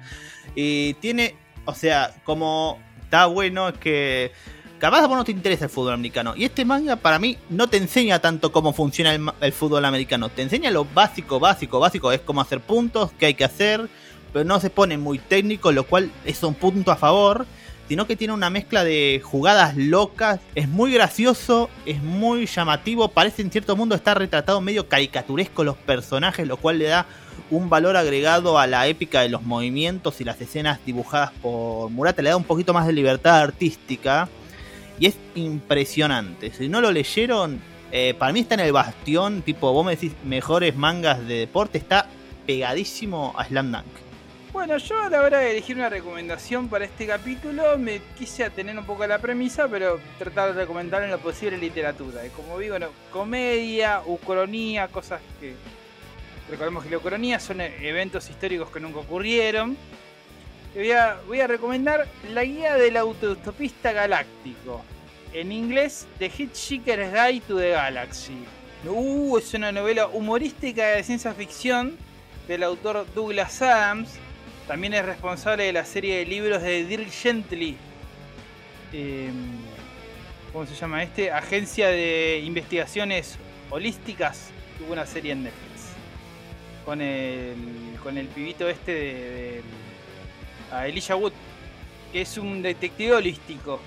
Y tiene, o sea, como está bueno que capaz vos no te interesa el fútbol americano. Y este manga para mí no te enseña tanto cómo funciona el, el fútbol americano. Te enseña lo básico, básico, básico. Es cómo hacer puntos, qué hay que hacer. Pero no se pone muy técnico, lo cual es un punto a favor. Sino que tiene una mezcla de jugadas locas. Es muy gracioso, es muy llamativo. Parece en cierto mundo estar retratado medio caricaturesco los personajes, lo cual le da un valor agregado a la épica de los movimientos y las escenas dibujadas por Murata. Le da un poquito más de libertad artística. Y es impresionante. Si no lo leyeron, eh, para mí está en el bastión. Tipo, vos me decís mejores mangas de deporte. Está pegadísimo a Slam Dunk. Bueno, yo a la hora de elegir una recomendación para este capítulo me quise atener un poco a la premisa, pero tratar de recomendar en lo posible literatura. Y como digo, bueno, comedia, ucronía, cosas que... Recordemos que la ucronía son eventos históricos que nunca ocurrieron. Voy, a, voy a recomendar La Guía del Autostopista Galáctico. En inglés, The Hitchhiker's Guide to the Galaxy. Uh, es una novela humorística de ciencia ficción del autor Douglas Adams también es responsable de la serie de libros de Dirk Gently. Em, ¿Cómo se llama este? Agencia de Investigaciones Holísticas. Tuvo una serie en Netflix. Con el, con el pibito este de, Elijah Wood. Que es un detective holístico.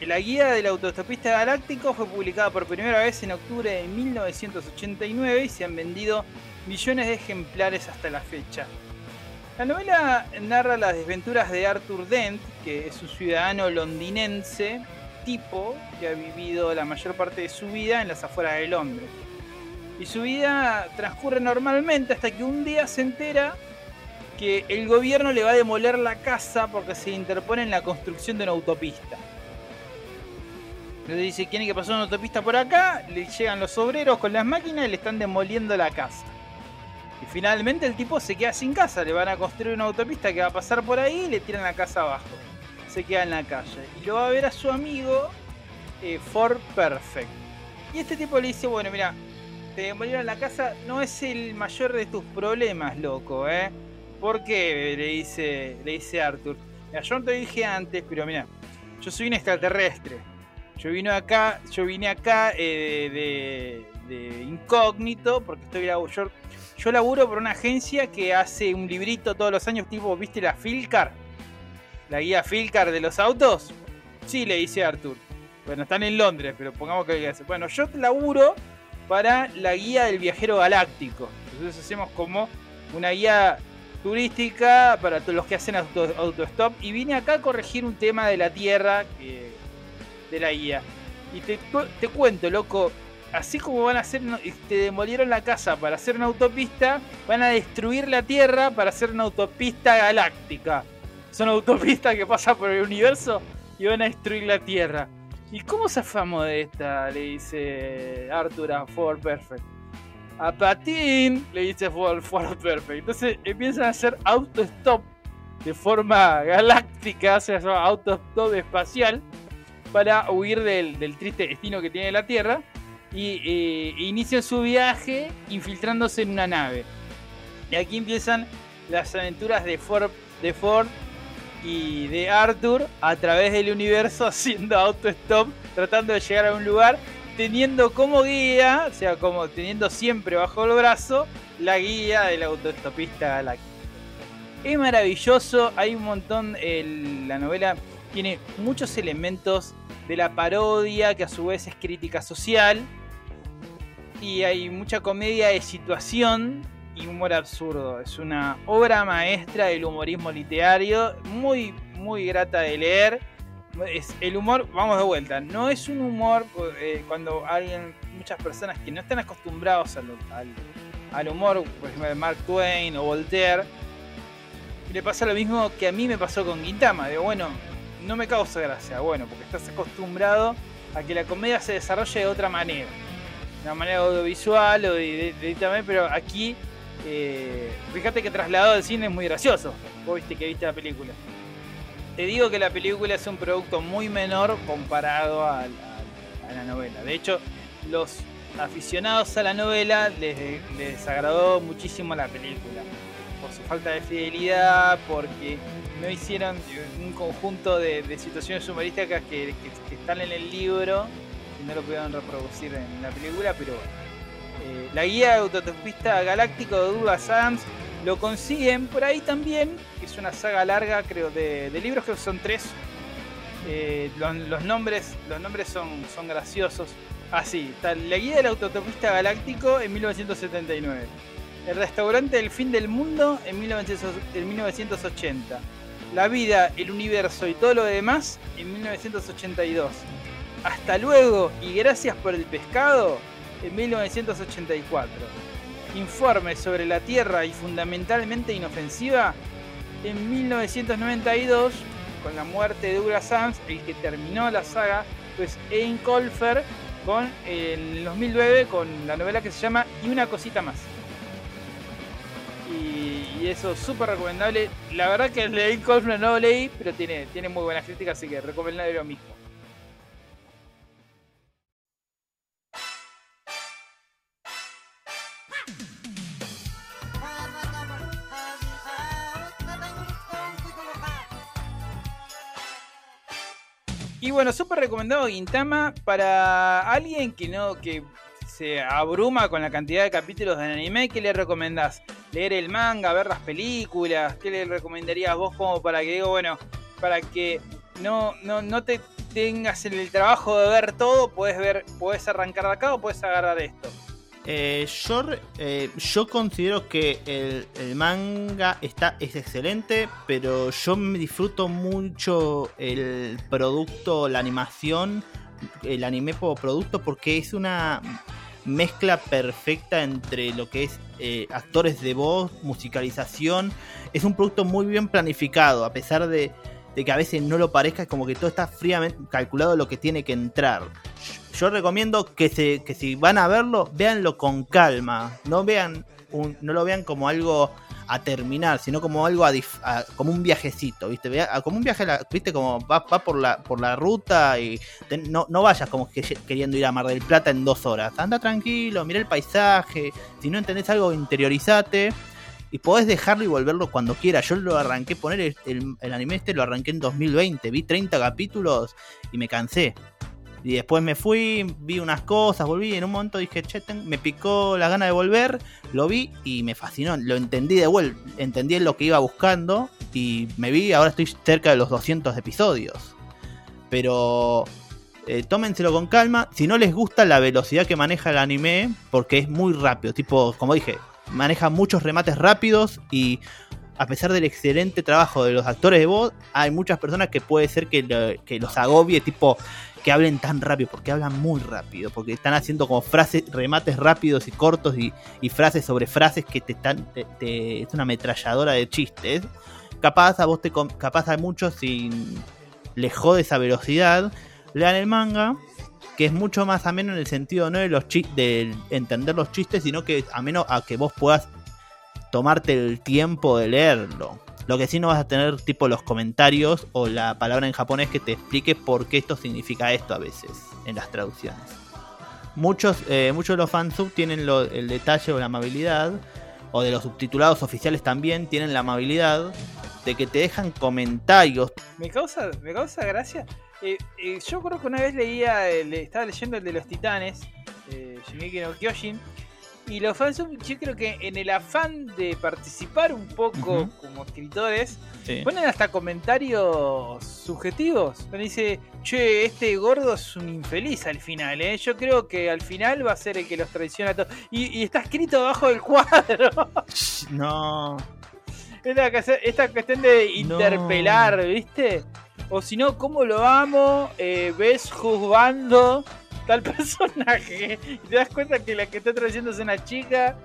La guía del autostopista galáctico fue publicada por primera vez en octubre de 1989 y se han vendido millones de ejemplares hasta la fecha. La novela narra las desventuras de Arthur Dent, que es un ciudadano londinense tipo que ha vivido la mayor parte de su vida en las afueras de Londres. Y su vida transcurre normalmente hasta que un día se entera que el gobierno le va a demoler la casa porque se interpone en la construcción de una autopista. Le dice, tiene que pasar una autopista por acá, le llegan los obreros con las máquinas y le están demoliendo la casa. Y finalmente el tipo se queda sin casa, le van a construir una autopista que va a pasar por ahí y le tiran la casa abajo. Se queda en la calle. Y lo va a ver a su amigo eh, Ford Perfect. Y este tipo le dice, bueno, mira, te demolieron la casa, no es el mayor de tus problemas, loco, ¿eh? ¿Por qué? Le dice, le dice Arthur. Mira, yo no te dije antes, pero mira, yo soy un extraterrestre. Yo vine acá, yo vine acá eh, de, de, incógnito porque estoy yo yo laburo por una agencia que hace un librito todos los años, tipo, ¿viste la Filcar? La guía Filcar de los autos. Sí, le dice Arthur. Bueno, están en Londres, pero pongamos que Bueno, yo laburo para la guía del viajero galáctico. Entonces hacemos como una guía turística para los que hacen auto, autostop. Y vine acá a corregir un tema de la Tierra de la guía. Y te, te cuento, loco, así como van a hacer, te demolieron la casa para hacer una autopista, van a destruir la Tierra para hacer una autopista galáctica. Son autopistas que pasan por el universo y van a destruir la Tierra. ¿Y cómo zafamos de esta? Le dice Arthur a Ford Perfect. A patín, le dice Ford, Ford Perfect. Entonces empiezan a hacer autostop de forma galáctica, o sea, autostop espacial, para huir del, del triste destino que tiene la Tierra y eh, inicia su viaje infiltrándose en una nave. Y aquí empiezan las aventuras de Ford, de Ford y de Arthur a través del universo haciendo autostop, tratando de llegar a un lugar, teniendo como guía, o sea, como teniendo siempre bajo el brazo la guía del autostopista galáctico. Es maravilloso, hay un montón, la novela tiene muchos elementos de la parodia que a su vez es crítica social y hay mucha comedia de situación y humor absurdo. Es una obra maestra del humorismo literario, muy, muy grata de leer. El humor, vamos de vuelta, no es un humor eh, cuando alguien, muchas personas que no están acostumbrados al, al, humor, por ejemplo de Mark Twain o Voltaire, le pasa lo mismo que a mí me pasó con Quintama, de bueno, no me causa gracia, bueno, porque estás acostumbrado a que la comedia se desarrolle de otra manera una manera audiovisual o directamente, pero aquí, eh, fíjate que trasladado al cine es muy gracioso. Vos viste que viste la película. Te digo que la película es un producto muy menor comparado a, la novela. De hecho, los aficionados a la novela les, desagradó muchísimo la película. Por su falta de fidelidad, porque no hicieron un conjunto de, situaciones humorísticas que están en el libro no lo pudieron reproducir en la película, pero eh, la guía de autotopista galáctico de Douglas Adams lo consiguen por ahí también, es una saga larga, creo, de, libros, que son tres. Eh, los, nombres, los nombres son, son graciosos. Ah, sí, está la guía del autotopista galáctico en 1979. El restaurante del fin del mundo en 1900 en 1980. La vida, el universo y todo lo demás en 1982. Hasta luego y gracias por el pescado en 1984. Informe sobre la Tierra y fundamentalmente inofensiva en 1992 con la muerte de Douglas Adams, el que terminó la saga, pues Ian Colfer con en el 2009 con la novela que se llama Y una cosita más. Y, eso súper recomendable. La verdad que el de Ian Colfer no lo leí, pero tiene, tiene muy buenas críticas, así que recomendable lo mismo. Y bueno, súper recomendado Gintama para alguien que no que se abruma con la cantidad de capítulos de anime. ¿Qué le recomendás? ¿Leer el manga? ¿Ver las películas? ¿Qué le recomendarías vos como para que digo, bueno, para que no, no, no te tengas en el trabajo de ver todo, puedes ver, puedes arrancar de acá o puedes agarrar esto? Eh, yo, eh, yo considero que el, el manga está, es excelente, pero yo me disfruto mucho el producto, la animación, el anime como producto, porque es una mezcla perfecta entre lo que es eh, actores de voz, musicalización. Es un producto muy bien planificado, a pesar de, de que a veces no lo parezca, como que todo está fríamente calculado lo que tiene que entrar. Yo recomiendo que se que si van a verlo véanlo con calma. No vean un- no lo vean como algo a terminar sino como algo a como un viajecito viste como un viaje viste como va, va por la por la ruta y no, no vayas como que queriendo ir a Mar del Plata en dos horas. Anda tranquilo mira el paisaje. Si no entendés algo interiorizate y podés dejarlo y volverlo cuando quieras. Yo lo arranqué poner el, el- anime este, lo arranqué en 2020. Vi 30 capítulos y me cansé. Y después me fui, vi unas cosas, volví y en un momento dije, che, ten- me picó la gana de volver, lo vi y me fascinó, lo entendí de vuelta, entendí lo que iba buscando y me vi, ahora estoy cerca de los 200 episodios. Pero eh, tómenselo con calma, si no les gusta la velocidad que maneja el anime, porque es muy rápido, tipo, como dije, maneja muchos remates rápidos y a pesar del excelente trabajo de los actores de voz, hay muchas personas que puede ser que, que los agobie, tipo que hablen tan rápido, porque hablan muy rápido, porque están haciendo como frases, remates rápidos y cortos y, y frases sobre frases que te están, te- es una ametralladora de chistes. Capaz a vos te, capaz a muchos si les jode esa velocidad, lean el manga, que es mucho más ameno en el sentido no de los de entender los chistes, sino que ameno a que vos puedas tomarte el tiempo de leerlo. Lo que sí no vas a tener tipo los comentarios o la palabra en japonés que te explique por qué esto significa esto a veces en las traducciones. Muchos, eh, muchos de los fansub tienen lo- el detalle o la amabilidad, o de los subtitulados oficiales también tienen la amabilidad de que te dejan comentarios. Me causa, me causa gracia. Eh, eh, yo creo que una vez leía, el- estaba leyendo el de los titanes, eh, Shingeki no Kyojin, y los fans, yo creo que en el afán de participar un poco como escritores, Sí. ponen hasta comentarios subjetivos. Donde dice, che, este gordo es un infeliz al final, ¿eh? Yo creo que al final va a ser el que los traiciona a todos. Y, y está escrito abajo del cuadro. No, Esta, cuestión- esta cuestión de No. interpelar, ¿viste? O si no, ¿cómo lo amo? Eh, ves juzgando tal personaje. Y te das cuenta que la que está trayendo es una chica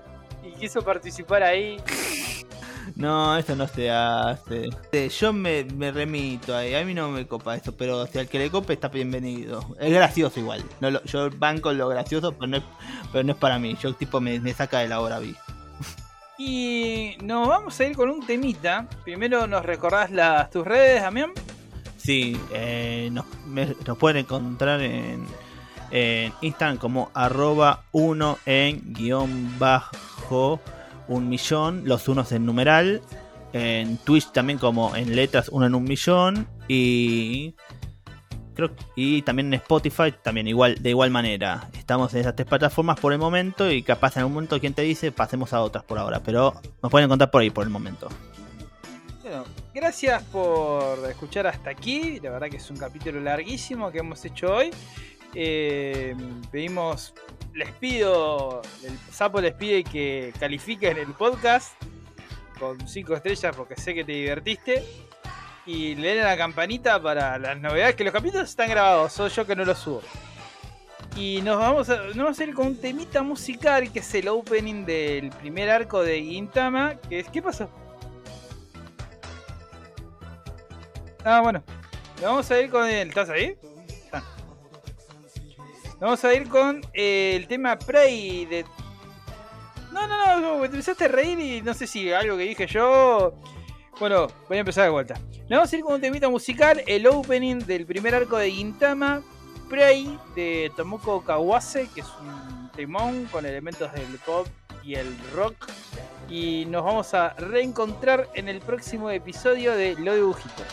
y quiso participar ahí. no, eso no se hace. Eh, Yo me, me remito ahí, a mí no me copa eso, pero si al que le cope está bienvenido. Es gracioso igual. No lo- yo banco lo gracioso, pero no es, pero no es para mí. Yo tipo me, me saca de la hora, vi. Y nos vamos a ir con un temita. Primero nos recordás las, tus redes, Damián. Eh, nos, me- pueden encontrar en, en Instagram como arroba uno en guion bajo un millón, los unos en numeral. En Twitch también como en letras uno en un millón. Y creo y también en Spotify también igual de igual manera. Estamos en esas tres plataformas por el momento y capaz en algún momento quien te dice pasemos a otras por ahora, pero nos pueden encontrar por ahí por el momento. Gracias por escuchar hasta aquí. La verdad que es un capítulo larguísimo que hemos hecho hoy. Eh, pedimos les pido, el sapo les pide que califiquen el podcast con 5 estrellas porque sé que te divertiste. Y le den a la campanita para las novedades, que los capítulos están grabados, soy yo que no los subo. Y nos vamos, a, nos vamos a ir con un temita musical que es el opening del primer arco de Gintama. Que es, ¿Qué pasó? Ah, bueno. Vamos a ir con el. ¿Estás ahí? Ah. Vamos a ir con eh, el tema Prey de. No, no, no, te empezaste a reír y no sé si algo que dije yo. Bueno, voy a empezar de vuelta. Nos vamos a ir con un temita musical, el opening del primer arco de Gintama, Prey de Tomoko Kawase, que es un temón con elementos del pop y el rock. Y nos vamos a reencontrar en el próximo episodio de Lo Dibujito.